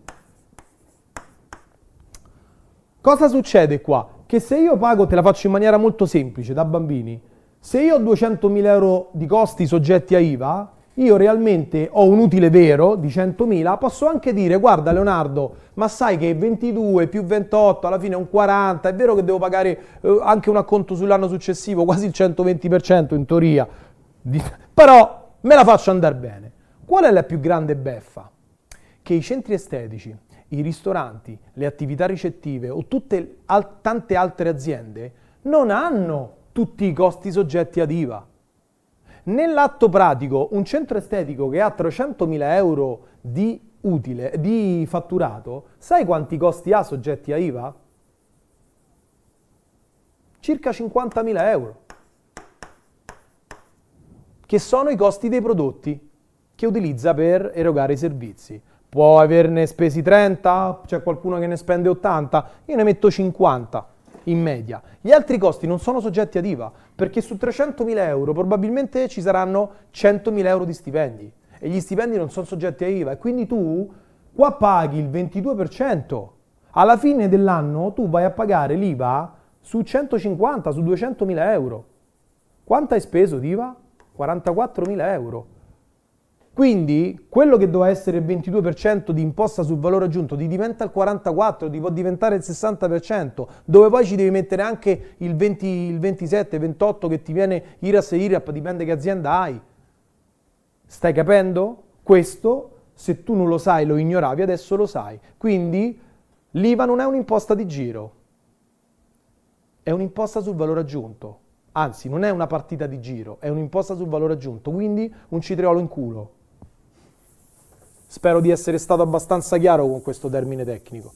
Speaker 1: Cosa succede qua? Che se io pago, te la faccio in maniera molto semplice, da bambini, se io ho 200.000 euro di costi soggetti a IVA, io realmente ho un utile vero di 100.000, posso anche dire, guarda Leonardo, ma sai che 22 più 28 alla fine è un 40, è vero che devo pagare eh, anche un acconto sull'anno successivo, quasi il 120% in teoria, [laughs] però me la faccio andare bene. Qual è la più grande beffa? Che i centri estetici, i ristoranti, le attività ricettive o tutte al- tante altre aziende non hanno tutti i costi soggetti ad IVA. Nell'atto pratico, un centro estetico che ha 300.000 euro di utile, di fatturato, sai quanti costi ha soggetti a IVA? Circa 50.000 euro, che sono i costi dei prodotti che utilizza per erogare i servizi. può averne spesi 30, c'è qualcuno che ne spende 80, io ne metto 50 in media. Gli altri costi non sono soggetti ad IVA, perché su 300.000 euro probabilmente ci saranno 100.000 euro di stipendi e gli stipendi non sono soggetti a IVA e quindi tu qua paghi il 22%. Alla fine dell'anno tu vai a pagare l'IVA su 150, su 200.000 euro. Quanto hai speso di IVA? 44.000 euro. Quindi quello che doveva essere il 22% di imposta sul valore aggiunto ti diventa il 44%, ti può diventare il 60%, dove poi ci devi mettere anche il, 20, il 27, 28 che ti viene IRAS e IRAP, dipende che azienda hai. Stai capendo? Questo, se tu non lo sai, lo ignoravi, adesso lo sai. Quindi l'IVA non è un'imposta di giro, è un'imposta sul valore aggiunto. Anzi, non è una partita di giro, è un'imposta sul valore aggiunto, quindi un citriolo in culo. Spero di essere stato abbastanza chiaro con questo termine tecnico.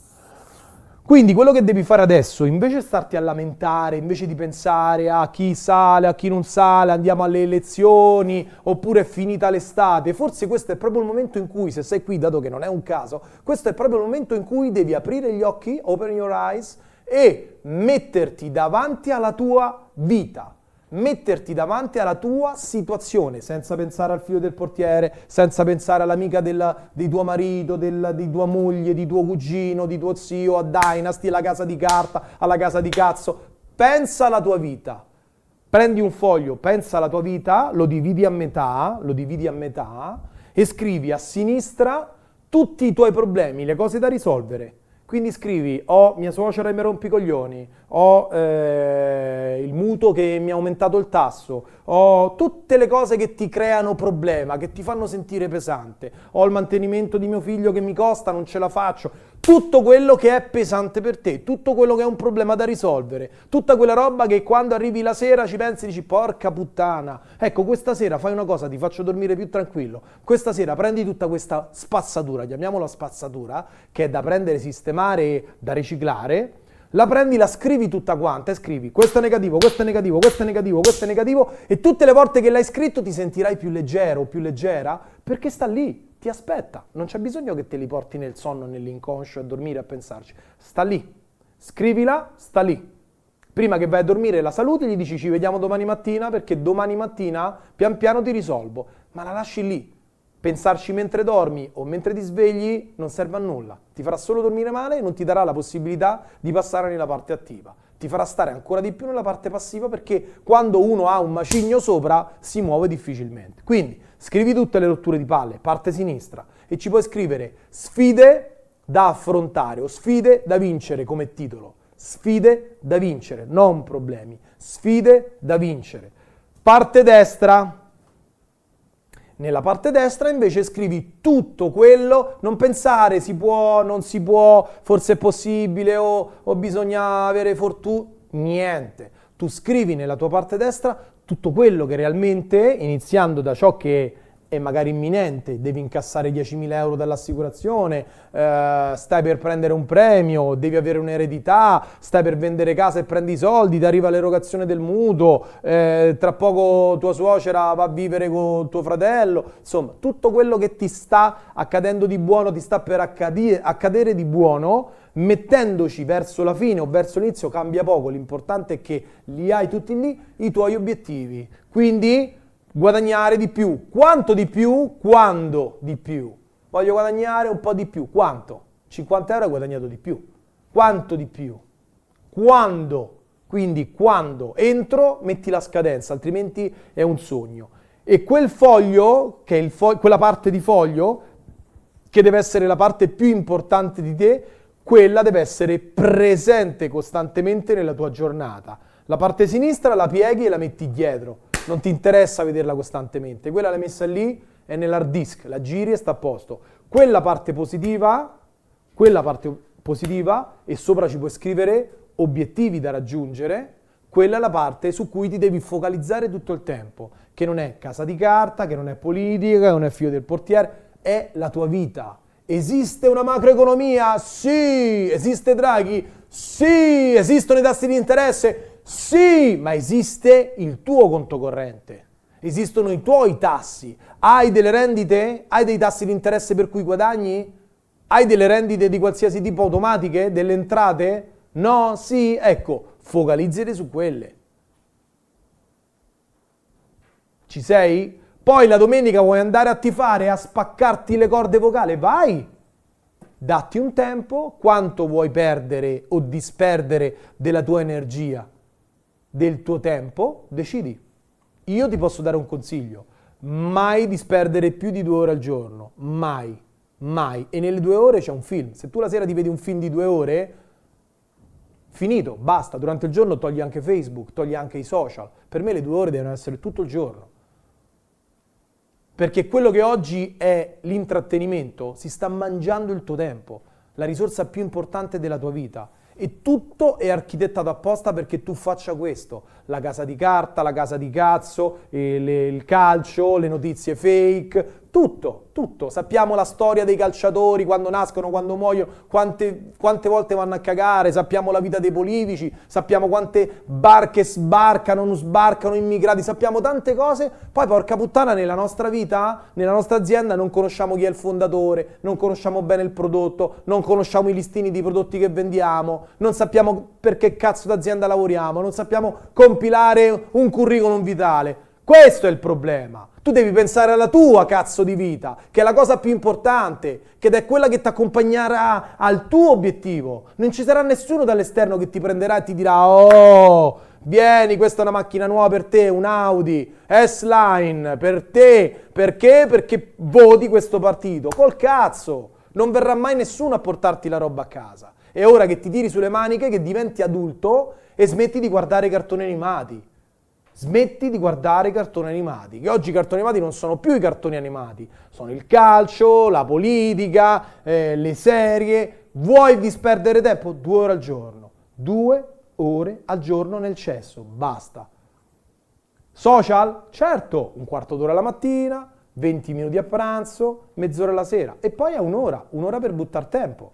Speaker 1: Quindi quello che devi fare adesso, invece di starti a lamentare, invece di pensare a chi sale, a chi non sale, andiamo alle elezioni, oppure è finita l'estate, forse questo è proprio il momento in cui, se sei qui, dato che non è un caso, questo è proprio il momento in cui devi aprire gli occhi, open your eyes, e metterti davanti alla tua vita metterti davanti alla tua situazione, senza pensare al figlio del portiere, senza pensare all'amica della, di tuo marito, della, di tua moglie, di tuo cugino, di tuo zio, a Dynasty, alla casa di carta, alla casa di cazzo. Pensa alla tua vita. Prendi un foglio, pensa alla tua vita, lo dividi a metà, lo dividi a metà e scrivi a sinistra tutti i tuoi problemi, le cose da risolvere quindi scrivi, ho mia suocera mi rompe i coglioni, ho eh, il mutuo che mi ha aumentato il tasso, ho tutte le cose che ti creano problema, che ti fanno sentire pesante, ho il mantenimento di mio figlio che mi costa, non ce la faccio, tutto quello che è pesante per te, tutto quello che è un problema da risolvere, tutta quella roba che quando arrivi la sera ci pensi e dici porca puttana, ecco questa sera fai una cosa, ti faccio dormire più tranquillo, questa sera prendi tutta questa spazzatura, chiamiamola spazzatura, che è da prendere, sistemare e da riciclare, la prendi, la scrivi tutta quanta e scrivi questo è negativo, questo è negativo, questo è negativo, questo è negativo e tutte le volte che l'hai scritto ti sentirai più leggero più leggera perché sta lì, ti aspetta, non c'è bisogno che te li porti nel sonno, nell'inconscio a dormire a pensarci, sta lì, scrivila, sta lì. Prima che vai a dormire la saluti, gli dici ci vediamo domani mattina perché domani mattina pian piano ti risolvo, ma la lasci lì. Pensarci mentre dormi o mentre ti svegli non serve a nulla, ti farà solo dormire male e non ti darà la possibilità di passare nella parte attiva. Ti farà stare ancora di più nella parte passiva perché quando uno ha un macigno sopra si muove difficilmente. Quindi Scrivi tutte le rotture di palle, parte sinistra, e ci puoi scrivere sfide da affrontare o sfide da vincere come titolo. Sfide da vincere, non problemi. Sfide da vincere. Parte destra. Nella parte destra invece scrivi tutto quello, non pensare si può, non si può, forse è possibile o, o bisogna avere fortuna, niente. Tu scrivi nella tua parte destra tutto quello che realmente, iniziando da ciò che è magari imminente, devi incassare 10.000 euro dall'assicurazione, eh, stai per prendere un premio, devi avere un'eredità, stai per vendere casa e prendi i soldi, ti arriva l'erogazione del mutuo, eh, tra poco tua suocera va a vivere con tuo fratello, insomma tutto quello che ti sta accadendo di buono, ti sta per accadere, accadere di buono, mettendoci verso la fine o verso l'inizio cambia poco, l'importante è che li hai tutti lì i tuoi obiettivi. Quindi guadagnare di più. Quanto di più? Quando di più? Voglio guadagnare un po' di più. Quanto? 50 euro hai guadagnato di più. Quanto di più? Quando? Quindi quando entro metti la scadenza, altrimenti è un sogno. E quel foglio, che è fo- quella parte di foglio, che deve essere la parte più importante di te, quella deve essere presente costantemente nella tua giornata. La parte sinistra la pieghi e la metti dietro, non ti interessa vederla costantemente, quella l'hai messa lì, è nell'hard disk, la giri e sta a posto. Quella parte positiva, quella parte positiva e sopra ci puoi scrivere obiettivi da raggiungere, quella è la parte su cui ti devi focalizzare tutto il tempo, che non è casa di carta, che non è politica, che non è figlio del portiere, è la tua vita Esiste una macroeconomia? Sì. Esiste Draghi? Sì. Esistono i tassi di interesse? Sì. Ma esiste il tuo conto corrente. Esistono i tuoi tassi. Hai delle rendite? Hai dei tassi di interesse per cui guadagni? Hai delle rendite di qualsiasi tipo automatiche? Delle entrate? No? Sì? Ecco, focalizzate su quelle. Ci sei? Poi la domenica vuoi andare a tifare, a spaccarti le corde vocali? Vai! Datti un tempo, quanto vuoi perdere o disperdere della tua energia, del tuo tempo, decidi. Io ti posso dare un consiglio, mai disperdere più di due ore al giorno, mai, mai. E nelle due ore c'è un film. Se tu la sera ti vedi un film di due ore, finito, basta. Durante il giorno togli anche Facebook, togli anche i social. Per me le due ore devono essere tutto il giorno. Perché quello che oggi è l'intrattenimento si sta mangiando il tuo tempo, la risorsa più importante della tua vita. E tutto è architettato apposta perché tu faccia questo. La casa di carta, la casa di cazzo, le, il calcio, le notizie fake, tutto, tutto. Sappiamo la storia dei calciatori, quando nascono, quando muoiono, quante, quante, volte vanno a cagare, sappiamo la vita dei politici, sappiamo quante barche sbarcano, non sbarcano immigrati, sappiamo tante cose. Poi, porca puttana, nella nostra vita, nella nostra azienda, non conosciamo chi è il fondatore, non conosciamo bene il prodotto, non conosciamo i listini di prodotti che vendiamo, non sappiamo per che cazzo d'azienda lavoriamo, non sappiamo compilare un curriculum vitale. Questo è il problema. Tu devi pensare alla tua cazzo di vita, che è la cosa più importante, che è quella che ti accompagnerà al tuo obiettivo. Non ci sarà nessuno dall'esterno che ti prenderà e ti dirà "Oh, vieni, questa è una macchina nuova per te, un Audi S-Line per te". Perché? Perché voti questo partito. Col cazzo. Non verrà mai nessuno a portarti la roba a casa. È ora che ti tiri sulle maniche, che diventi adulto e smetti di guardare i cartoni animati. Smetti di guardare i cartoni animati, che oggi i cartoni animati non sono più i cartoni animati, sono il calcio, la politica, eh, le serie. Vuoi disperdere tempo? Due ore al giorno. Due ore al giorno nel cesso, basta. Social? Certo, un quarto d'ora la mattina, 20 minuti a pranzo, mezz'ora la sera e poi è un'ora, un'ora per buttare tempo.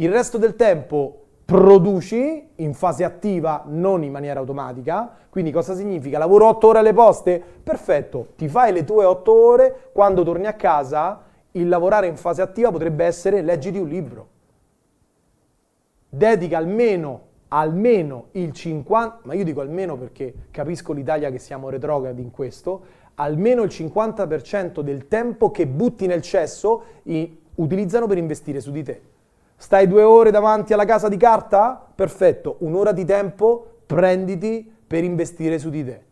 Speaker 1: Il resto del tempo produci in fase attiva, non in maniera automatica. Quindi cosa significa? Lavoro 8 ore alle poste? Perfetto, ti fai le tue 8 ore, quando torni a casa il lavorare in fase attiva potrebbe essere leggiti un libro. Dedica almeno, almeno il 50, ma io dico almeno perché capisco l'Italia che siamo retrogradi in questo, almeno il 50% del tempo che butti nel cesso utilizzano per investire su di te. Stai due ore davanti alla casa di carta? Perfetto, un'ora di tempo prenditi per investire su di te.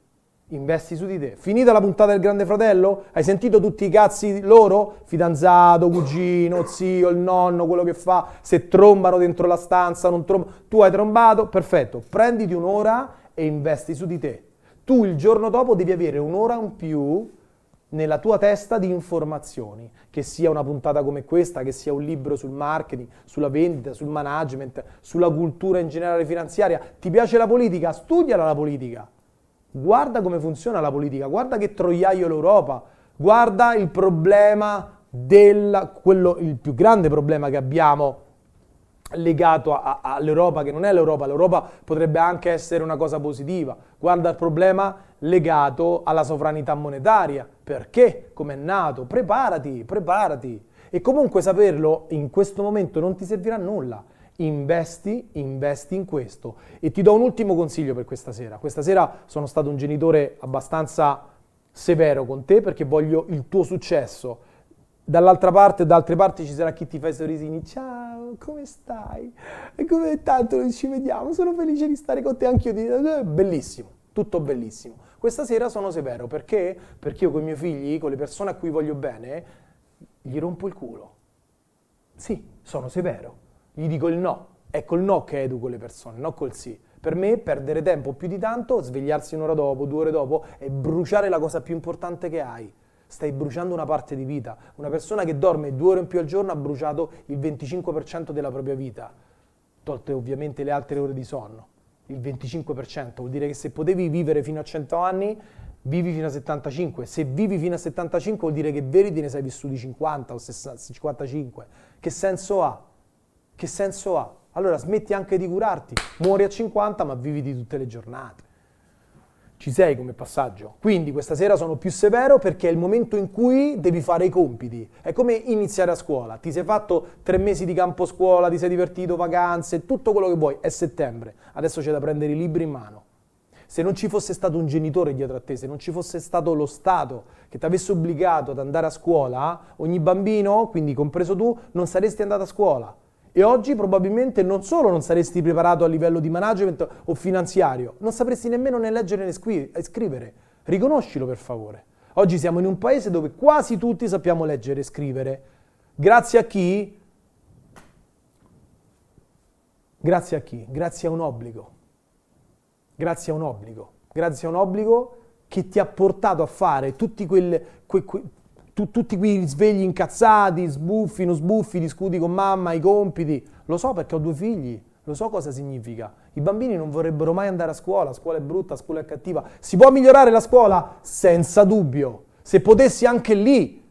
Speaker 1: Investi su di te. Finita la puntata del Grande Fratello? Hai sentito tutti i cazzi loro? Fidanzato, cugino, zio, il nonno, quello che fa, se trombano dentro la stanza, non trombano. Tu hai trombato? Perfetto. Prenditi un'ora e investi su di te. Tu il giorno dopo devi avere un'ora in più nella tua testa di informazioni, che sia una puntata come questa, che sia un libro sul marketing, sulla vendita, sul management, sulla cultura in generale finanziaria. Ti piace la politica? Studiala la politica. Guarda come funziona la politica, guarda che troiaio l'Europa, guarda il problema della, quello, il più grande problema che abbiamo legato a, a, all'Europa, che non è l'Europa, l'Europa potrebbe anche essere una cosa positiva. Guarda il problema legato alla sovranità monetaria. Perché? Come è nato? Preparati, preparati. E comunque saperlo in questo momento non ti servirà a nulla. Investi, investi in questo. E ti do un ultimo consiglio per questa sera. Questa sera sono stato un genitore abbastanza severo con te perché voglio il tuo successo dall'altra parte, da altre parti ci sarà chi ti fa i sorrisini. Ciao, come stai? E come tanto non ci vediamo? Sono felice di stare con te anch'io. Eh, bellissimo, tutto bellissimo. Questa sera sono severo perché? Perché io con i miei figli, con le persone a cui voglio bene, gli rompo il culo. Sì, sono severo. Gli dico il no. È col no che educo le persone, non col sì. Per me perdere tempo più di tanto, svegliarsi un'ora dopo, due ore dopo e bruciare la cosa più importante che hai stai bruciando una parte di vita. Una persona che dorme due ore in più al giorno ha bruciato il 25% della propria vita, tolte ovviamente le altre ore di sonno. Il 25% vuol dire che se potevi vivere fino a 100 anni, vivi fino a 75. Se vivi fino a 75 vuol dire che veri te ne sei vissuti 50 o 60, 55. Che senso ha? Che senso ha? Allora smetti anche di curarti, muori a 50 ma vivi di tutte le giornate. Ci sei come passaggio. Quindi questa sera sono più severo perché è il momento in cui devi fare i compiti. È come iniziare a scuola. Ti sei fatto tre mesi di campo scuola, ti sei divertito, vacanze, tutto quello che vuoi. È settembre. Adesso c'è da prendere i libri in mano. Se non ci fosse stato un genitore dietro a te, se non ci fosse stato lo Stato che ti avesse obbligato ad andare a scuola, ogni bambino, quindi compreso tu, non saresti andato a scuola. E oggi probabilmente non solo non saresti preparato a livello di management o finanziario, non sapresti nemmeno né leggere né scrivere. Riconoscilo per favore. Oggi siamo in un paese dove quasi tutti sappiamo leggere e scrivere. Grazie a chi? Grazie a chi? Grazie a un obbligo. Grazie a un obbligo. Grazie a un obbligo che ti ha portato a fare tutti quelle, que, que, tu, tutti quei svegli incazzati, sbuffi, non sbuffi, discuti con mamma, i compiti. Lo so perché ho due figli, lo so cosa significa. I bambini non vorrebbero mai andare a scuola, la scuola è brutta, la scuola è cattiva. Si può migliorare la scuola? Senza dubbio. Se potessi anche lì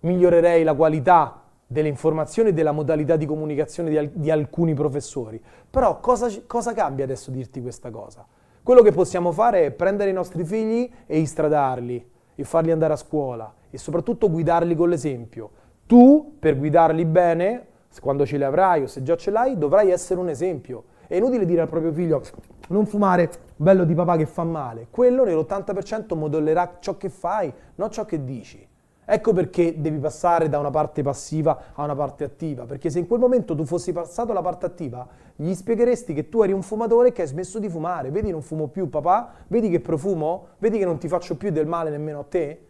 Speaker 1: migliorerei la qualità delle informazioni e della modalità di comunicazione di, di alcuni professori. Però cosa, cosa cambia adesso dirti questa cosa? Quello che possiamo fare è prendere i nostri figli e istradarli e farli andare a scuola e soprattutto guidarli con l'esempio. Tu, per guidarli bene, quando ce li avrai o se già ce l'hai, dovrai essere un esempio. È inutile dire al proprio figlio non fumare, bello di papà che fa male. Quello nell'80% modellerà ciò che fai, non ciò che dici. Ecco perché devi passare da una parte passiva a una parte attiva, perché se in quel momento tu fossi passato alla parte attiva, gli spiegheresti che tu eri un fumatore che hai smesso di fumare. Vedi non fumo più papà, vedi che profumo, vedi che non ti faccio più del male nemmeno a te.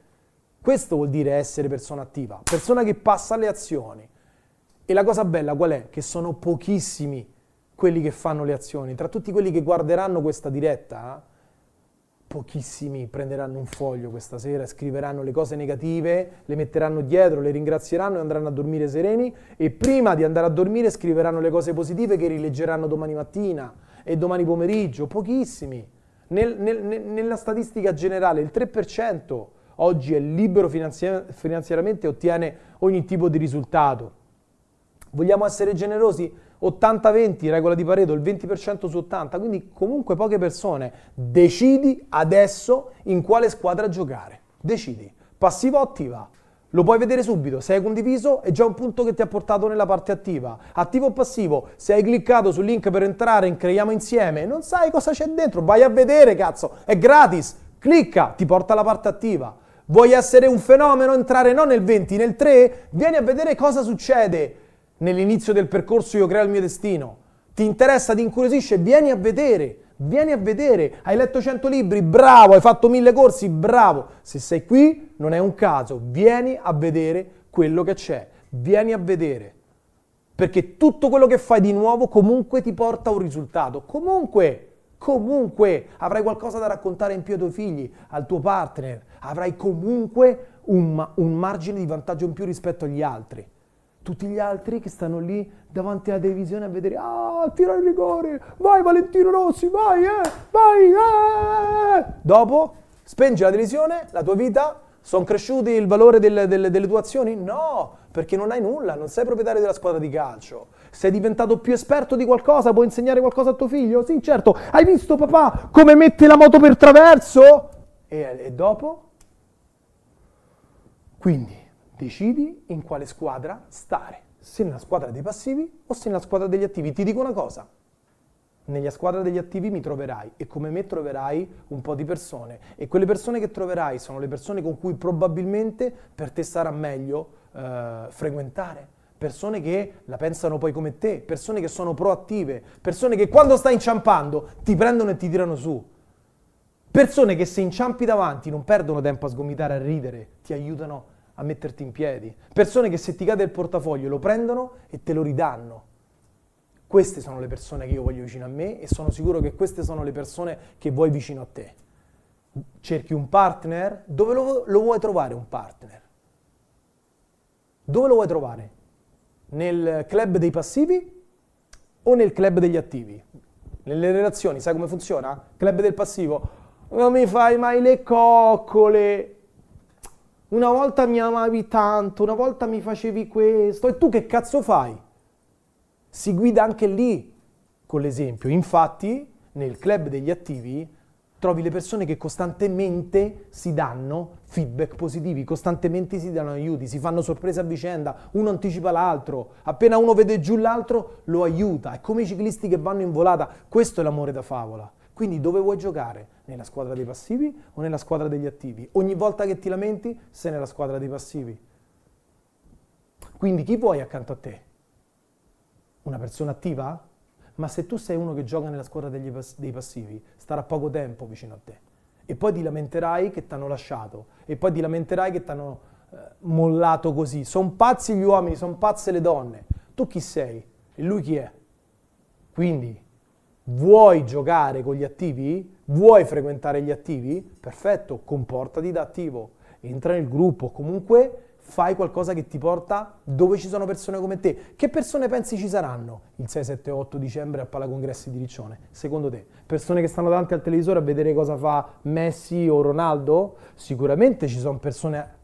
Speaker 1: Questo vuol dire essere persona attiva, persona che passa alle azioni. E la cosa bella qual è? Che sono pochissimi quelli che fanno le azioni. Tra tutti quelli che guarderanno questa diretta, pochissimi prenderanno un foglio questa sera, scriveranno le cose negative, le metteranno dietro, le ringrazieranno e andranno a dormire sereni e prima di andare a dormire scriveranno le cose positive che rileggeranno domani mattina e domani pomeriggio. Pochissimi. Nel, nel, nella statistica generale il 3% oggi è libero finanziariamente e ottiene ogni tipo di risultato. Vogliamo essere generosi? 80-20, regola di Pareto, il 20% su 80, quindi comunque poche persone. Decidi adesso in quale squadra giocare. Decidi. Passiva o attiva? Lo puoi vedere subito, se hai condiviso è già un punto che ti ha portato nella parte attiva. Attivo o passivo? Se hai cliccato sul link per entrare in Creiamo Insieme, non sai cosa c'è dentro, vai a vedere cazzo, è gratis, clicca, ti porta alla parte attiva. Vuoi essere un fenomeno, entrare non nel 20, nel 3? Vieni a vedere cosa succede nell'inizio del percorso Io creo il mio destino. Ti interessa, ti incuriosisce? Vieni a vedere, vieni a vedere. Hai letto 100 libri? Bravo, hai fatto 1000 corsi? Bravo. Se sei qui non è un caso, vieni a vedere quello che c'è. Vieni a vedere. Perché tutto quello che fai di nuovo comunque ti porta a un risultato. Comunque comunque avrai qualcosa da raccontare in più ai tuoi figli, al tuo partner, avrai comunque un, un, margine di vantaggio in più rispetto agli altri. Tutti gli altri che stanno lì davanti alla televisione a vedere, ah, tira il rigore, vai Valentino Rossi, vai, eh, vai, eh. Dopo, spengi la televisione, la tua vita, sono cresciuti il valore delle, delle, delle tue azioni? No, perché non hai nulla, non sei proprietario della squadra di calcio. Sei diventato più esperto di qualcosa, puoi insegnare qualcosa a tuo figlio? Sì, certo. Hai visto papà come mette la moto per traverso? E, e dopo? Quindi decidi in quale squadra stare, se nella squadra dei passivi o se nella squadra degli attivi. Ti dico una cosa, nella squadra degli attivi mi troverai e come me troverai un po' di persone e quelle persone che troverai sono le persone con cui probabilmente per te sarà meglio eh, frequentare. Persone che la pensano poi come te, persone che sono proattive, persone che quando stai inciampando ti prendono e ti tirano su. Persone che se inciampi davanti non perdono tempo a sgomitare, a ridere, ti aiutano a metterti in piedi. Persone che se ti cade il portafoglio lo prendono e te lo ridanno. Queste sono le persone che io voglio vicino a me e sono sicuro che queste sono le persone che vuoi vicino a te. Cerchi un partner? Dove lo, lo vuoi trovare un partner? Dove lo vuoi trovare? Nel club dei passivi o nel club degli attivi? Nelle relazioni, sai come funziona? Club del passivo. Non mi fai mai le coccole. Una volta mi amavi tanto, una volta mi facevi questo. E tu che cazzo fai? Si guida anche lì con l'esempio. Infatti, nel club degli attivi trovi le persone che costantemente si danno feedback positivi, costantemente si danno aiuti, si fanno sorprese a vicenda, uno anticipa l'altro, appena uno vede giù l'altro lo aiuta, è come i ciclisti che vanno in volata, questo è l'amore da favola. Quindi dove vuoi giocare? Nella squadra dei passivi o nella squadra degli attivi? Ogni volta che ti lamenti sei nella squadra dei passivi. Quindi chi vuoi accanto a te? Una persona attiva? Ma se tu sei uno che gioca nella squadra degli, dei passivi, starà poco tempo vicino a te. E poi ti lamenterai che ti hanno lasciato. E poi ti lamenterai che ti hanno eh, mollato così. Sono pazzi gli uomini, sono pazze le donne. Tu chi sei? E lui chi è? Quindi, vuoi giocare con gli attivi? Vuoi frequentare gli attivi? Perfetto, comportati da attivo. Entra nel gruppo. Comunque fai qualcosa che ti porta dove ci sono persone come te. Che persone pensi ci saranno il 6, 7, 8 dicembre al Palacongressi di Riccione? Secondo te? Persone che stanno davanti al televisore a vedere cosa fa Messi o Ronaldo? Sicuramente ci sono persone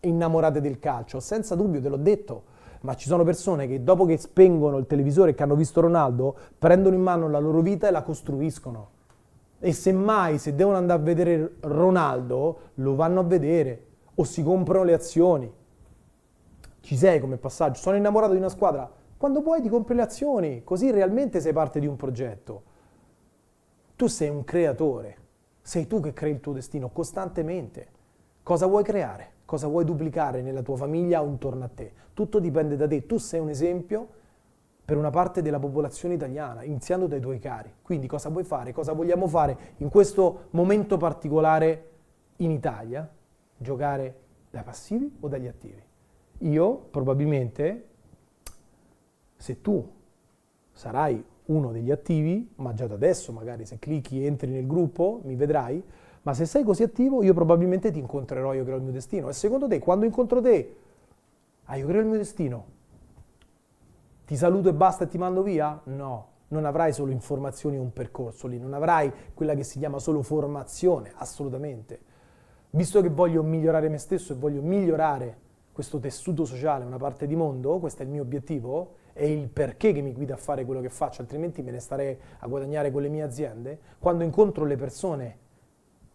Speaker 1: innamorate del calcio, senza dubbio, te l'ho detto. Ma ci sono persone che dopo che spengono il televisore e che hanno visto Ronaldo, prendono in mano la loro vita e la costruiscono. E semmai, se devono andare a vedere Ronaldo, lo vanno a vedere o si comprano le azioni. Ci sei come passaggio. Sono innamorato di una squadra. Quando puoi ti compri le azioni, così realmente sei parte di un progetto. Tu sei un creatore, sei tu che crei il tuo destino costantemente. Cosa vuoi creare? Cosa vuoi duplicare nella tua famiglia o intorno a te? Tutto dipende da te. Tu sei un esempio per una parte della popolazione italiana, iniziando dai tuoi cari. Quindi cosa vuoi fare? Cosa vogliamo fare in questo momento particolare in Italia? Giocare dai passivi o dagli attivi? io probabilmente, se tu sarai uno degli attivi, ma già da adesso magari se clicchi entri nel gruppo mi vedrai, ma se sei così attivo io probabilmente ti incontrerò, io creo il mio destino. E secondo te, quando incontro te, ah io creo il mio destino, ti saluto e basta e ti mando via? No, non avrai solo informazioni e un percorso lì, non avrai quella che si chiama solo formazione, assolutamente. Visto che voglio migliorare me stesso e voglio migliorare questo tessuto sociale, una parte di mondo, questo è il mio obiettivo, è il perché che mi guida a fare quello che faccio, altrimenti me ne starei a guadagnare con le mie aziende. Quando incontro le persone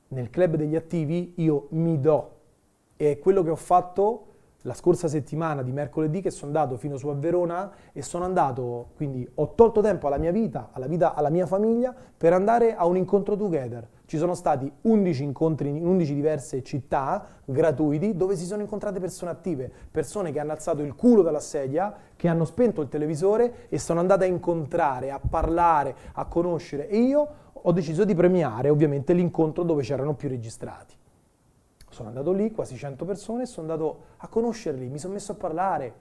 Speaker 1: nel club degli attivi, io mi do. E quello che ho fatto la scorsa settimana di mercoledì che sono andato fino su a Verona e sono andato, quindi ho tolto tempo alla mia vita, alla, vita, alla mia famiglia per andare a un incontro together. Ci sono stati 11 incontri in 11 diverse città gratuiti dove si sono incontrate persone attive, persone che hanno alzato il culo dalla sedia, che hanno spento il televisore e sono andate a incontrare, a parlare, a conoscere e io ho deciso di premiare ovviamente l'incontro dove c'erano più registrati. Sono andato lì, quasi 100 persone, e sono andato a conoscerli, mi sono messo a parlare,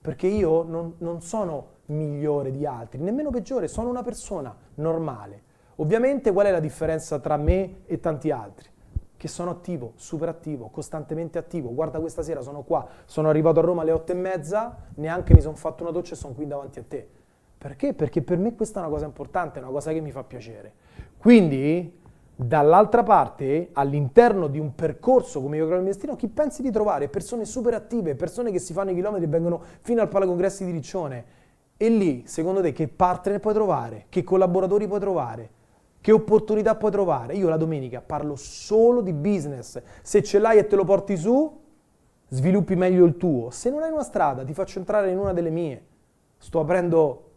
Speaker 1: perché io non, non sono migliore di altri, nemmeno peggiore, sono una persona normale. Ovviamente qual è la differenza tra me e tanti altri? Che sono attivo, super attivo, costantemente attivo. Guarda questa sera sono qua, sono arrivato a Roma alle 8 e mezza, neanche mi sono fatto una doccia e sono qui davanti a te. Perché? Perché per me questa è una cosa importante, è una cosa che mi fa piacere. Quindi Dall'altra parte, all'interno di un percorso come Io Creo il mio destino, chi pensi di trovare? Persone super attive, persone che si fanno i chilometri e vengono fino al Palacongressi di Riccione. E lì, secondo te, che partner puoi trovare? Che collaboratori puoi trovare? Che opportunità puoi trovare? Io la domenica parlo solo di business. Se ce l'hai e te lo porti su, sviluppi meglio il tuo. Se non hai una strada, ti faccio entrare in una delle mie. Sto aprendo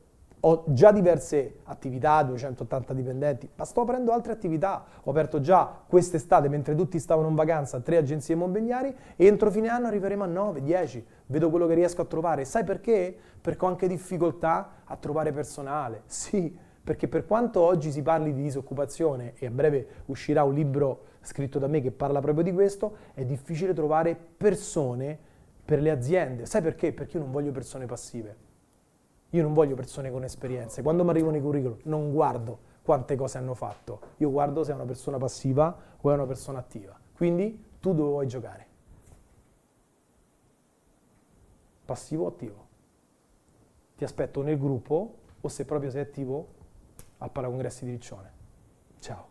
Speaker 1: ho già diverse attività, 280 dipendenti, ma sto aprendo altre attività. Ho aperto già quest'estate, mentre tutti stavano in vacanza, tre agenzie immobiliari e entro fine anno arriveremo a 9, 10. Vedo quello che riesco a trovare. Sai perché? Perché ho anche difficoltà a trovare personale. [laughs] Sì, perché per quanto oggi si parli di disoccupazione e a breve uscirà un libro scritto da me che parla proprio di questo, è difficile trovare persone per le aziende. Sai perché? Perché io non voglio persone passive. Io non voglio persone con esperienze. Quando mi arrivano i curriculum non guardo quante cose hanno fatto. Io guardo se è una persona passiva o è una persona attiva. Quindi tu dove vuoi giocare? Passivo o attivo? Ti aspetto nel gruppo o se proprio sei attivo al Palacongressi di Riccione. Ciao.